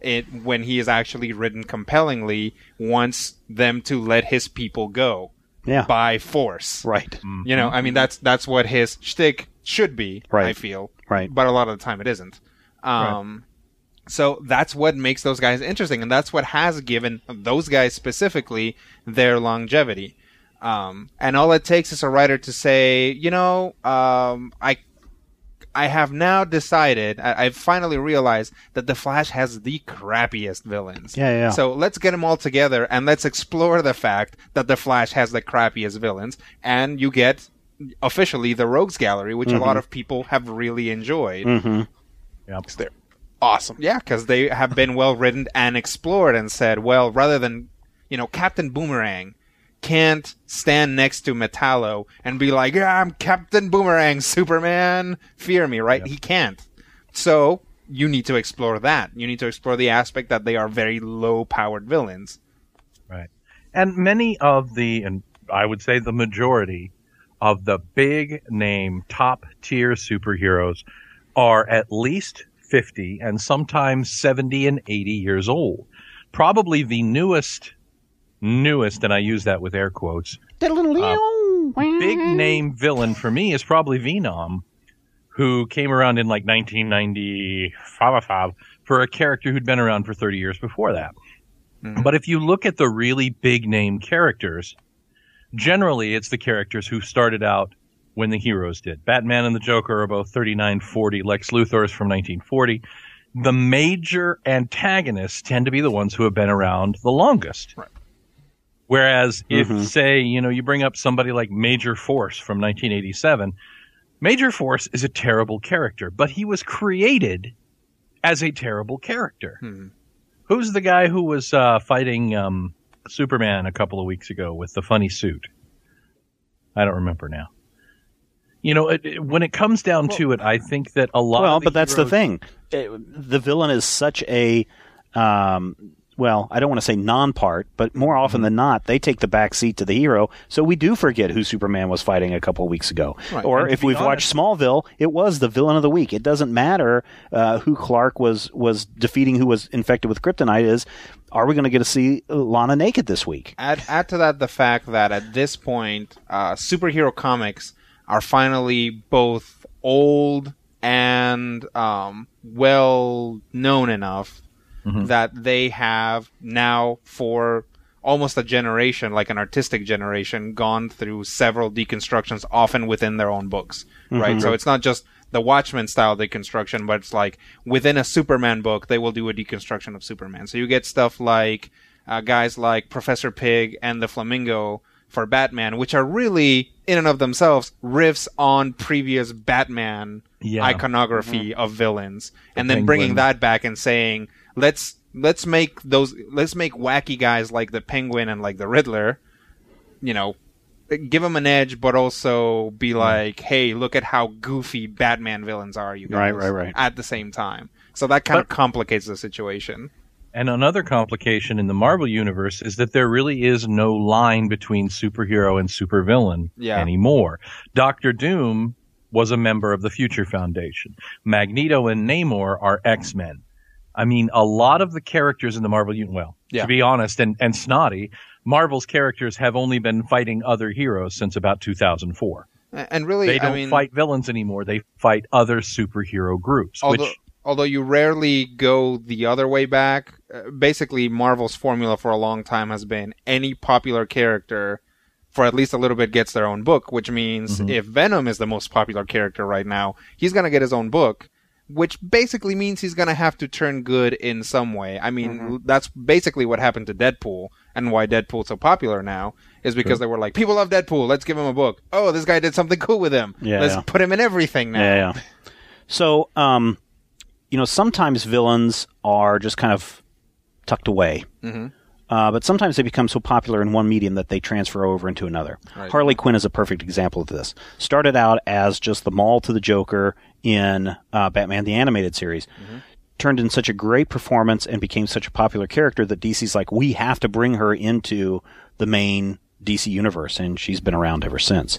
it when he is actually written compellingly, wants them to let his people go Yeah. by force. Right. You know, I mean that's that's what his shtick should be. Right. I feel. Right. But a lot of the time it isn't. Um, So that's what makes those guys interesting, and that's what has given those guys specifically their longevity. Um, and all it takes is a writer to say, you know, um, I I have now decided, I, I've finally realized that the Flash has the crappiest villains. Yeah, yeah. So let's get them all together and let's explore the fact that the Flash has the crappiest villains, and you get officially the Rogues Gallery, which a lot of people have really enjoyed. Because they're awesome. Yeah, because they have been well written and explored and said, well, rather than, you know, Captain Boomerang can't stand next to Metallo and be like, yeah, I'm Captain Boomerang, Superman, fear me, right? He can't. So you need to explore that. You need to explore the aspect that they are very low powered villains. Right. And many of the, and I would say the majority of the big name, top tier superheroes are at least 50 and sometimes 70 and 80 years old. Probably the newest, newest, and I use that with air quotes, That little big name villain for me is probably Venom, who came around in like 1995 for a character who'd been around for 30 years before that. Mm-hmm. But if you look at the really big name characters, generally it's the characters who started out when the heroes did. Batman and the Joker are both 39, 40. Lex Luthor is from 1940. The major antagonists tend to be the ones who have been around the longest. Whereas if, say, you know, you bring up somebody like Major Force from 1987, Major Force is a terrible character, but he was created as a terrible character. Who's the guy who was uh, fighting um, Superman a couple of weeks ago with the funny suit? I don't remember now. You know, it, it- when it comes down to it, I think that a lot. Well, of but that's the thing. Uh, The villain is such a, um, well, I don't want to say non-part, but more Mm-hmm. often than not, they take the back seat to the hero. So we do forget who Superman was fighting a couple of weeks ago. Or And if we've watched Smallville, it was the villain of the week. It doesn't matter uh, who Clark was was defeating, who was infected with kryptonite. Is are we going to get to see Lana naked this week? Add add to that the fact that at this point, uh, superhero comics are finally both old and um, well known enough that they have now for almost a generation, like an artistic generation, gone through several deconstructions, often within their own books. Right, so it's not just the Watchmen style deconstruction, but it's like within a Superman book, they will do a deconstruction of Superman. So you get stuff like uh, guys like Professor Pyg and the Flamingo for Batman, which are really in and of themselves riffs on previous Batman Yeah. iconography mm-hmm. of villains, and then bringing that back and saying let's let's make those let's make wacky guys like the Penguin and like the Riddler, you know, give them an edge, but also be like, hey, look at how goofy Batman villains are, you guys, Right, right, right. at the same time. So that kind of complicates the situation. And another complication in the Marvel universe is that there really is no line between superhero and supervillain Yeah. anymore. Doctor Doom was a member of the Future Foundation. Magneto and Namor are X-Men. I mean, a lot of the characters in the Marvel universe, well, Yeah. to be honest and, and snotty, Marvel's characters have only been fighting other heroes since about 2004. And really, They don't I mean, fight villains anymore. They fight other superhero groups, although which although you rarely go the other way back, uh, basically Marvel's formula for a long time has been any popular character for at least a little bit gets their own book, which means Mm-hmm. if Venom is the most popular character right now, he's going to get his own book, which basically means he's going to have to turn good in some way. I mean, Mm-hmm. that's basically what happened to Deadpool and why Deadpool's so popular now is because they were like, people love Deadpool, let's give him a book. Oh, this guy did something cool with him. Yeah, let's yeah. put him in everything now. Yeah, yeah. So, um, you know, sometimes villains are just kind of tucked away. Mm-hmm. Uh, but sometimes they become so popular in one medium that they transfer over into another. Harley Quinn is a perfect example of this. Started out as just the mall to the Joker in uh, Batman the Animated Series. Turned in such a great performance and became such a popular character that DC's like, we have to bring her into the main DC universe, and she's been around ever since.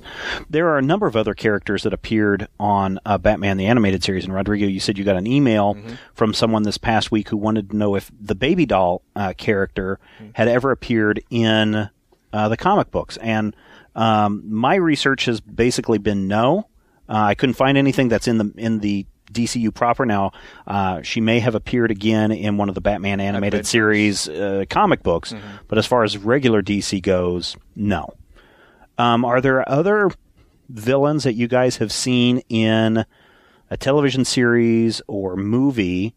There are a number of other characters that appeared on uh, Batman the Animated Series. And Rodrigo, you said you got an email from someone this past week who wanted to know if the baby doll uh, character had ever appeared in uh, the comic books. And um, my research has basically been no. Uh, I couldn't find anything that's in the in the DCU proper. Now, uh, she may have appeared again in one of the Batman animated series uh, comic books, but as far as regular DC goes, no. Um, are there other villains that you guys have seen in a television series or movie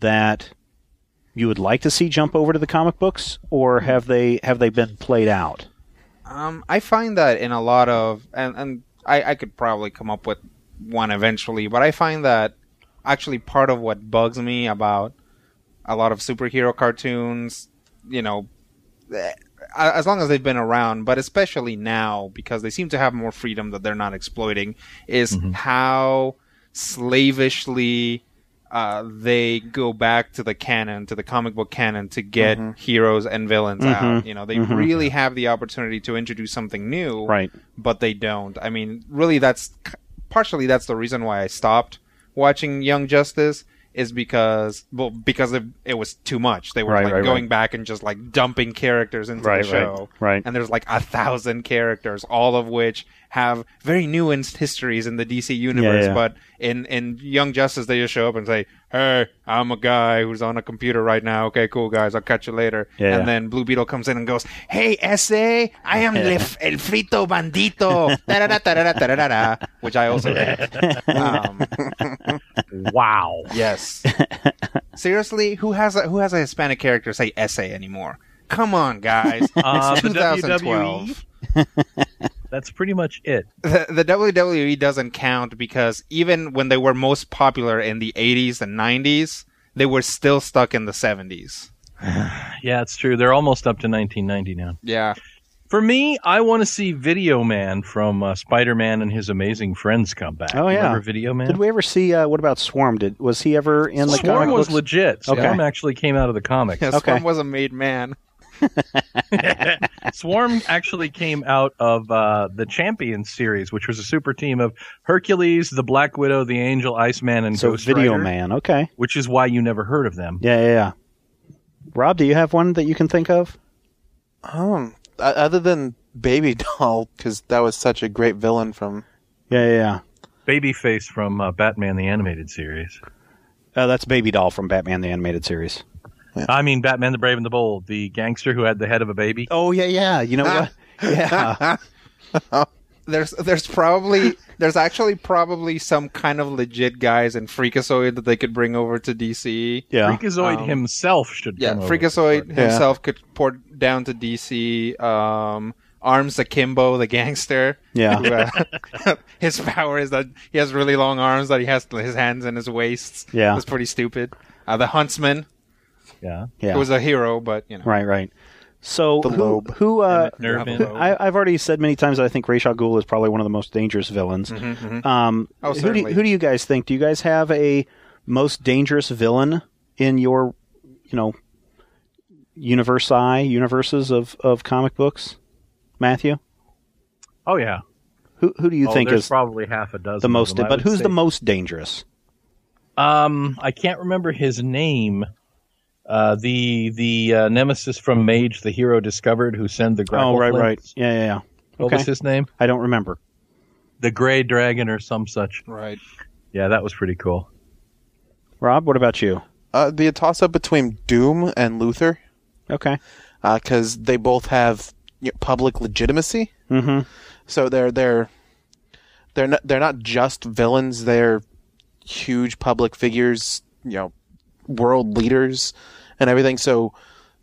that you would like to see jump over to the comic books, or have they have they been played out? Um, I find that in a lot of, and, and I, I could probably come up with one eventually, but I find that actually part of what bugs me about a lot of superhero cartoons, you know, eh, as long as they've been around, but especially now because they seem to have more freedom that they're not exploiting, is how slavishly uh, they go back to the canon, to the comic book canon, to get heroes and villains out. You know, they really have the opportunity to introduce something new, Right. But they don't. I mean, really, that's partially that's the reason why I stopped watching Young Justice. is because well because it, it was too much. They were Right, like right, going right. back and just like dumping characters into Right, the show. right. And there's like a thousand characters, all of which have very nuanced histories in the DC universe. Yeah, yeah. But in in Young Justice, they just show up and say, "Hey, I'm a guy who's on a computer right now. Okay, cool guys, I'll catch you later." Yeah, and then Blue Beetle comes in and goes, "Hey, ese, I am el, el frito bandito," which I also hate. Um, Wow. yes. Seriously, who has a, who has a Hispanic character say "ese" anymore? Come on, guys. Uh, it's the 2012. That's pretty much it. the, the WWE doesn't count because even when they were most popular in the 80s and 90s, they were still stuck in the 70s. Yeah, it's true. They're almost up to 1990 now. Yeah. For me, I want to see Video Man from uh, Spider-Man and His Amazing Friends come back. Oh, yeah. Remember Video Man? Did we ever see? Uh, what about Swarm? Did was he ever in the Swarm comic was books? legit. Okay. Swarm actually came out of the comics. yeah Okay. Swarm was a made man. Swarm actually came out of uh, the Champions series, which was a super team of Hercules, the Black Widow, the Angel, Iceman, and so Ghost Video Rider, Man. Okay. Which is why you never heard of them. Yeah, yeah, yeah. Rob, do you have one that you can think of? Um, other than Baby Doll, because that was such a great villain from. Yeah, yeah, yeah. Babyface from uh, Batman the Animated Series. Uh, that's Baby Doll from Batman the Animated Series. I mean, Batman the Brave and the Bold, the gangster who had the head of a baby. Oh yeah, yeah. You know what? Yeah. There's there's probably there's actually probably some kind of legit guys in Freakazoid that they could bring over to DC. Yeah. Freakazoid Um, himself should Yeah, come over. Freakazoid Yeah. himself could port down to DC. Um, Arms Akimbo, the gangster. Yeah. who, uh, his power is that he has really long arms that he has his hands in his waists. Yeah. it's pretty stupid. Uh, the Huntsman, Yeah. Yeah. who was a hero, but you know. Right, right. So The who, Lobe. who uh, I, I've already said many times that I think Ra's al Ghul is probably one of the most dangerous villains. Um, Oh, who, do, certainly. who do you guys think? Do you guys have a most dangerous villain in your, you know, universi, universes of, of comic books? Matthew, Oh yeah. who who do you Oh, think is probably half a dozen. the of most? them, But who's say. the most dangerous? Um, I can't remember his name. Uh, the the uh, nemesis from Mage, the hero discovered, who sent the grapple. oh, right, right. Yeah, yeah, yeah. What Okay. was his name? I don't remember. The Gray Dragon or some such. Right. Yeah, that was pretty cool. Rob, what about you? Uh, the toss up between Doom and Luthor, Okay. because they both have you know, public legitimacy. Mm-hmm. So they're they're they're not they're not just villains. They're huge public figures. You know, world leaders and everything. So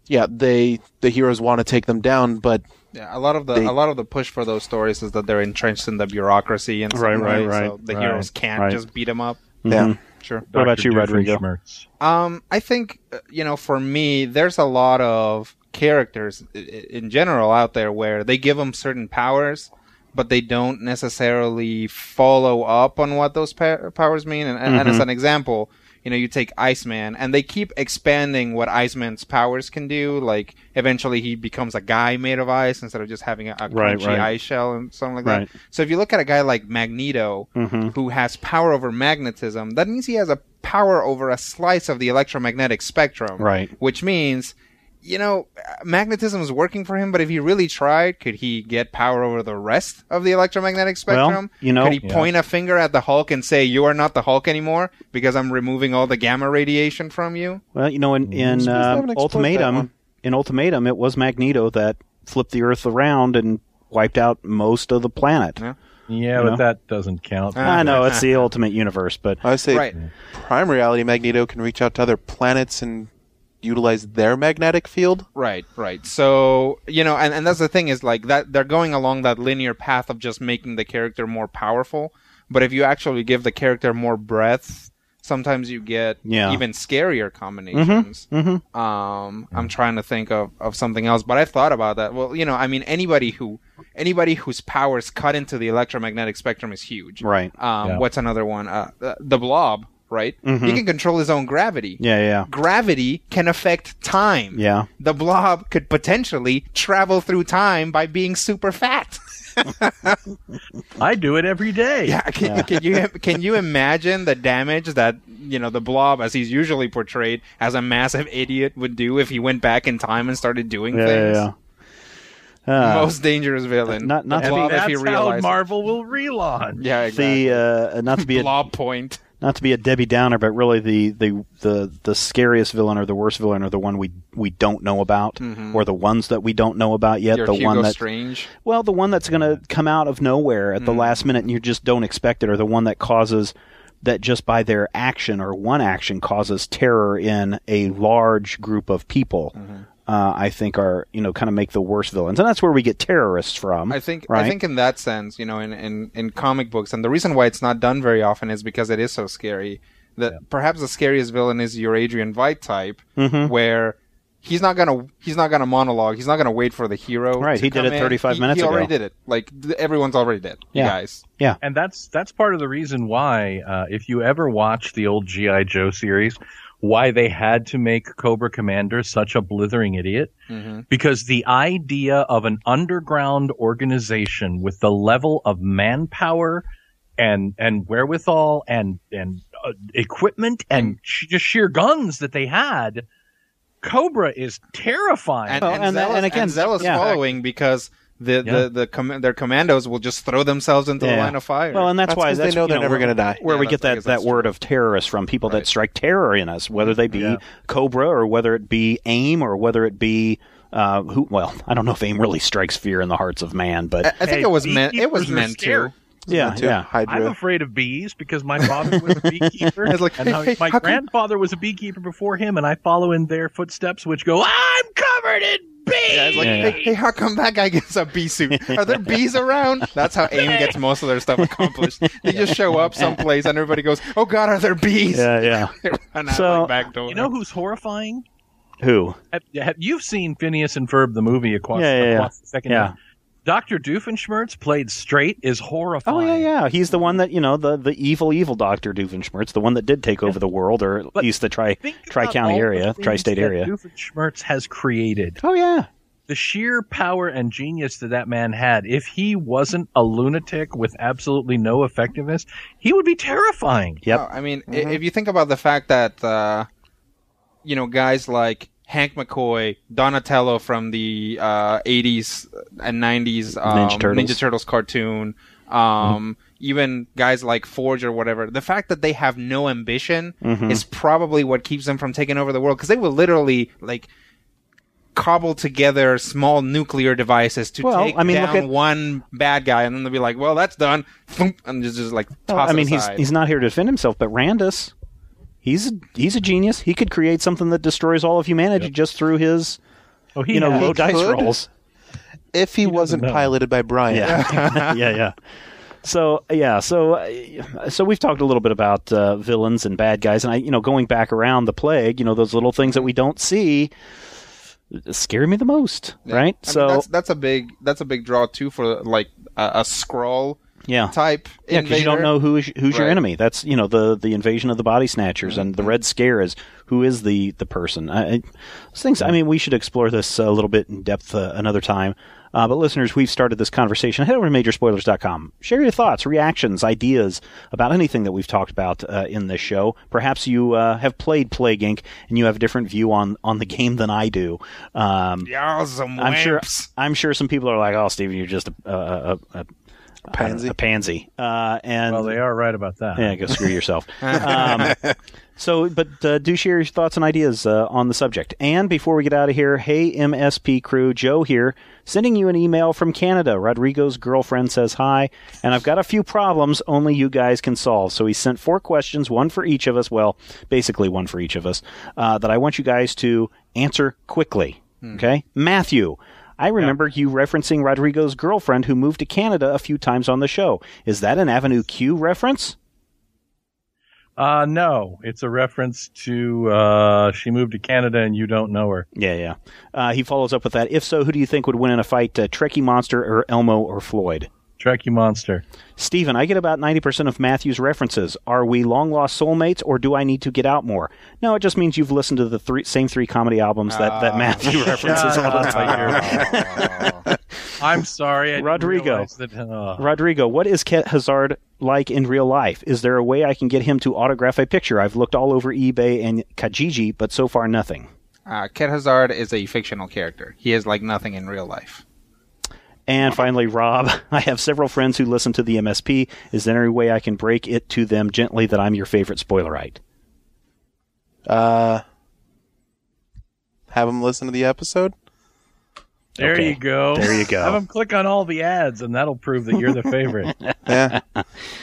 yeah, they the heroes want to take them down, but Yeah, a lot of the They- a lot of the push for those stories is that they're entrenched in the bureaucracy and Right, some right, way, right. So the Right, heroes can't right. just beat them up. yeah, Sure. What about Dr. you, Rodrigo? Um, I think uh, you know, for me, there's a lot of characters i- i- in general out there where they give them certain powers, but they don't necessarily follow up on what those powers mean. And, and as an example, you know, you take Iceman, and they keep expanding what Iceman's powers can do. Like eventually, he becomes a guy made of ice instead of just having a, a Right, crunchy right. ice shell and something like Right. that. So if you look at a guy like Magneto, mm-hmm. who has power over magnetism, that means he has a power over a slice of the electromagnetic spectrum. Right. Which means, you know, magnetism is working for him, but if he really tried, could he get power over the rest of the electromagnetic spectrum? Well, you know- could he Yeah. point a finger at the Hulk and say, "You are not the Hulk anymore because I'm removing all the gamma radiation from you"? Well, you know, in in uh, haven't explored that Ultimatum, in Ultimatum, it was Magneto that flipped the Earth around and wiped out most of the planet. Yeah. Yeah, You but know? that doesn't count. I know it's the Ultimate Universe, but I say Right. prime reality Magneto can reach out to other planets and utilize their magnetic field. Right, right. So, you know, and, and that's the thing is like that they're going along that linear path of just making the character more powerful. But if you actually give the character more breadth, sometimes you get Yeah. even scarier combinations. Um, I'm trying to think of, of something else, but I thought about that. Well, you know, I mean, anybody who anybody whose powers cut into the electromagnetic spectrum is huge. right. Um, Yeah. What's another one? Uh, the, the Blob. Right. He can control his own gravity Yeah, yeah, gravity can affect time. yeah. The blob could potentially travel through time by being super fat. I do it every day. Yeah, can, can you can you imagine the damage that you know the Blob, as he's usually portrayed as a massive idiot, would do if he went back in time and started doing Yeah, things? yeah, yeah. Uh, Most dangerous villain. not- not the to be- Blob, if That's he how. Marvel will relaunch. yeah, exactly. the uh, not to be a Blob point. Not to be a Debbie Downer, but really the, the, the, the scariest villain or the worst villain are the one we we don't know about, mm-hmm. or the ones that we don't know about yet. Your the Hugo one that Strange. well, the one that's going to come out of nowhere at the mm-hmm. last minute and you just don't expect it, or the one that causes that just by their action or one action causes terror in a large group of people. Mm-hmm. Uh, I think are you know kind of make the worst villains, and that's where we get terrorists from. I think right? I think in that sense, you know, in, in, in comic books, and the reason why it's not done very often is because it is so scary. That perhaps the scariest villain is your Adrian Veidt type, Mm-hmm. where he's not gonna he's not gonna monologue. He's not gonna wait for the hero. Right, to he did it in. 35 He- minutes He already ago. did it. Like th- everyone's already dead. Yeah. You guys. yeah, And that's that's part of the reason why, uh, if you ever watch the old GI Joe series, why they had to make Cobra Commander such a blithering idiot, because the idea of an underground organization with the level of manpower and and wherewithal and and uh, equipment and sh- just sheer guns that they had, Cobra is terrifying. And, Well, and, and- zealous, and again, zealous yeah. following because the Yeah. the, the com- their commandos will just throw themselves into the line of fire. Well, and that's, That's why 'cause they know they're never gonna die. Where Yeah, we get that, that word true. of terrorists from people that strike terror in us, whether they be Yeah. Cobra or whether it be AIM or whether it be uh, who. Well, I don't know if AIM really strikes fear in the hearts of man, but I, I think Hey, it was meant. It was meant scary. to. Yeah, Too. yeah. Hydra. I'm afraid of bees because my father was a beekeeper. It's like, and how- hey, my how come- grandfather was a beekeeper before him, and I follow in their footsteps, which go, "I'm covered in bees." Yeah, it's like, Yeah, yeah. Hey, hey, how come that guy gets a bee suit? Are there bees around? That's how AIM gets most of their stuff accomplished. They just show up someplace and everybody goes, "Oh God, are there bees?" Yeah, yeah. They So- like back door. you know who's horrifying? Who? Have, have you've seen Phineas and Ferb the movie across, Yeah, yeah, yeah. across the second Yeah. Year. Doctor Doofenshmirtz played straight is horrifying. Oh yeah, yeah. He's the one that you know, the the evil, evil Doctor Doofenshmirtz, the one that did take over the world, or at But least the tri tri county area, tri state area. Doofenshmirtz has created. Oh yeah, the sheer power and genius that that man had, if he wasn't a lunatic with absolutely no effectiveness, he would be terrifying. yep. No, I mean, Mm-hmm. if you think about the fact that, uh, you know, guys like Hank McCoy, Donatello from the uh, 80s and 90s um, Ninja Turtles. Turtles cartoon, um, Mm-hmm. even guys like Forge or whatever, the fact that they have no ambition Mm-hmm. is probably what keeps them from taking over the world because they will literally, like, cobble together small nuclear devices to Well, take I mean, down at- one bad guy, and then they'll be like, "Well, that's done," and just, just like toss Well, I mean, he's he's not here to defend himself, but Randus, he's a, he's a genius. He could create something that destroys all of humanity just through his Oh, he you know had- low dice could. rolls. if he, wasn't piloted by Brian. Yeah, yeah, yeah. So yeah, so uh, so we've talked a little bit about uh, villains and bad guys, and I, you know, going back around the plague, you know, those little things that we don't see scare me the most, Yeah. right? I mean, so that's that's a big that's a big draw too for like a, a Skrull yeah, type. Yeah, because you don't know who is, who's your enemy. That's you know the the invasion of the body snatchers and the Red Scare is who is the the person. I, I, things. I mean, we should explore this a little bit in depth uh, another time. Uh, but listeners, we've started this conversation. Head over to majorspoilers.com. Share your thoughts, reactions, ideas about anything that we've talked about uh, in this show. Perhaps you uh, have played Plague Inc. and you have a different view on on the game than I do. Um, Yeah, some I'm sure. wimps. I'm sure some people are like, "Oh, Stephen, you're just a, a, a, a Pansy. a pansy." Uh, and well, they are right about that. yeah, go screw yourself. um, so, but uh, do share your thoughts and ideas uh, on the subject. And before we get out of here, hey MSP crew, Joe here, sending you an email from Canada. Rodrigo's girlfriend says hi, and I've got a few problems only you guys can solve. So he sent four questions, one for each of us. Well, basically one for each of us uh, that I want you guys to answer quickly. Okay, Matthew. I remember you referencing Rodrigo's girlfriend who moved to Canada a few times on the show. Is that an Avenue Q reference? Uh, no, it's a reference to uh, she moved to Canada and you don't know her. Yeah, yeah. Uh, he follows up with that. If so, who do you think would win in a fight, uh, Trekkie Monster or Elmo or Floyd? Trekkie Monster. Stephen, I get about 90% of Matthew's references. Are we long lost soulmates or do I need to get out more? No, it just means you've listened to the three, same three comedy albums that, that Matthew references all the time. I'm sorry, I Rodrigo. That, uh, Rodrigo, what is Ket Hazard like in real life? Is there a way I can get him to autograph a picture? I've looked all over eBay and Kijiji, but so far nothing. Uh, Ket Hazard is a fictional character. He is like nothing in real life. And finally, Rob, I have several friends who listen to the MSP. Is there any way I can break it to them gently that I'm your favorite spoilerite? Uh, have them listen to the episode. there Okay. you go. There you go. Have them click on all the ads, and that'll prove that you're the favorite. Yeah,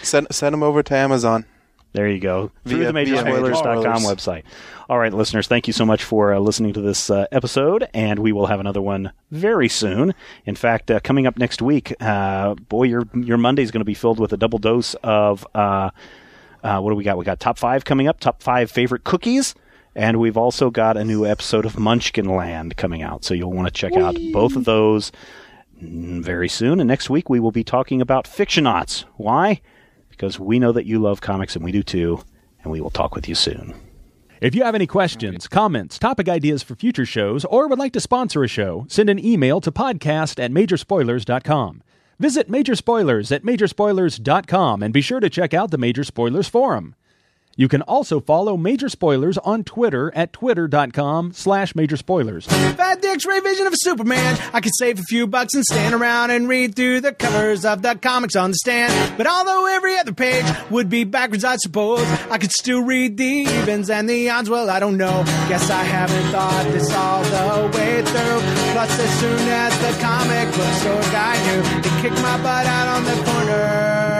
send send them over to Amazon. There you go. Through Via- the majorspoilers.com Major website. All right, listeners, thank you so much for uh, listening to this uh, episode, and we will have another one very soon. In fact, uh, coming up next week, uh, boy, your your Monday is going to be filled with a double dose of uh, uh, what do we got? We got top five coming up, top five favorite cookies, and we've also got a new episode of Munchkin Land coming out. So you'll want to check out both of those mm, very soon. And next week we will be talking about Fictionauts. Why? Because we know that you love comics and we do too, and we will talk with you soon. If you have any questions, comments, topic ideas for future shows, or would like to sponsor a show, send an email to podcast at majorspoilers.com. Visit Major Spoilers at majorspoilers.com and be sure to check out the Major Spoilers Forum. You can also follow Major Spoilers on Twitter at twitter.com slash major spoilers. The X-ray vision of Superman, I could save a few bucks and stand around and read through the covers of the comics on the stand. But although every other page would be backwards, I suppose I could still read the evens and the odds. Well, I don't know. Guess I haven't thought this all the way through. Plus, as soon as the comic book store guy knew, he kicked my butt out on the corner.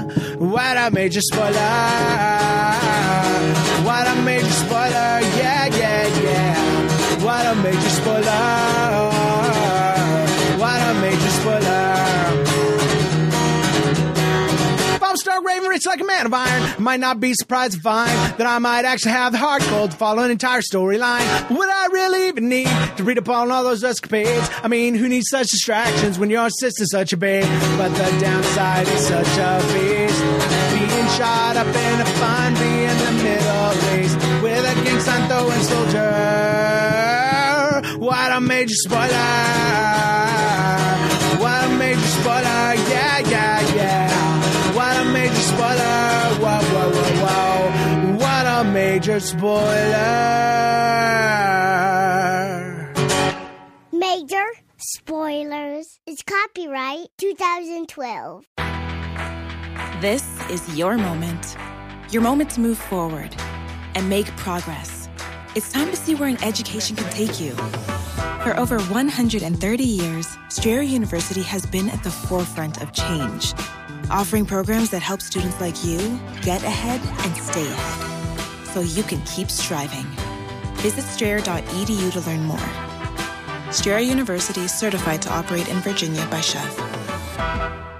What a major spoiler! What a major spoiler! Yeah, yeah, yeah! What a major spoiler! What a major spoiler! If I'm Raven rich like a man of iron, might not be surprised to find that I might actually have the heart cold to follow an entire storyline. Would I really even need to read upon all those escapades? I mean, who needs such distractions when your sister's such a babe? But the downside is such a beast. Shot up in a fun in the Middle East with a gang sign throwing soldier. What a major spoiler! What a major spoiler! Yeah, yeah, yeah! What a major spoiler! Whoa, whoa, whoa, whoa! What a major spoiler! Major Spoilers is copyright 2012. This is your moment. Your moment to move forward and make progress. It's time to see where an education can take you. For over 130 years, Strayer University has been at the forefront of change, offering programs that help students like you get ahead and stay ahead so you can keep striving. Visit strayer.edu to learn more. Strayer University is certified to operate in Virginia by SCHEV.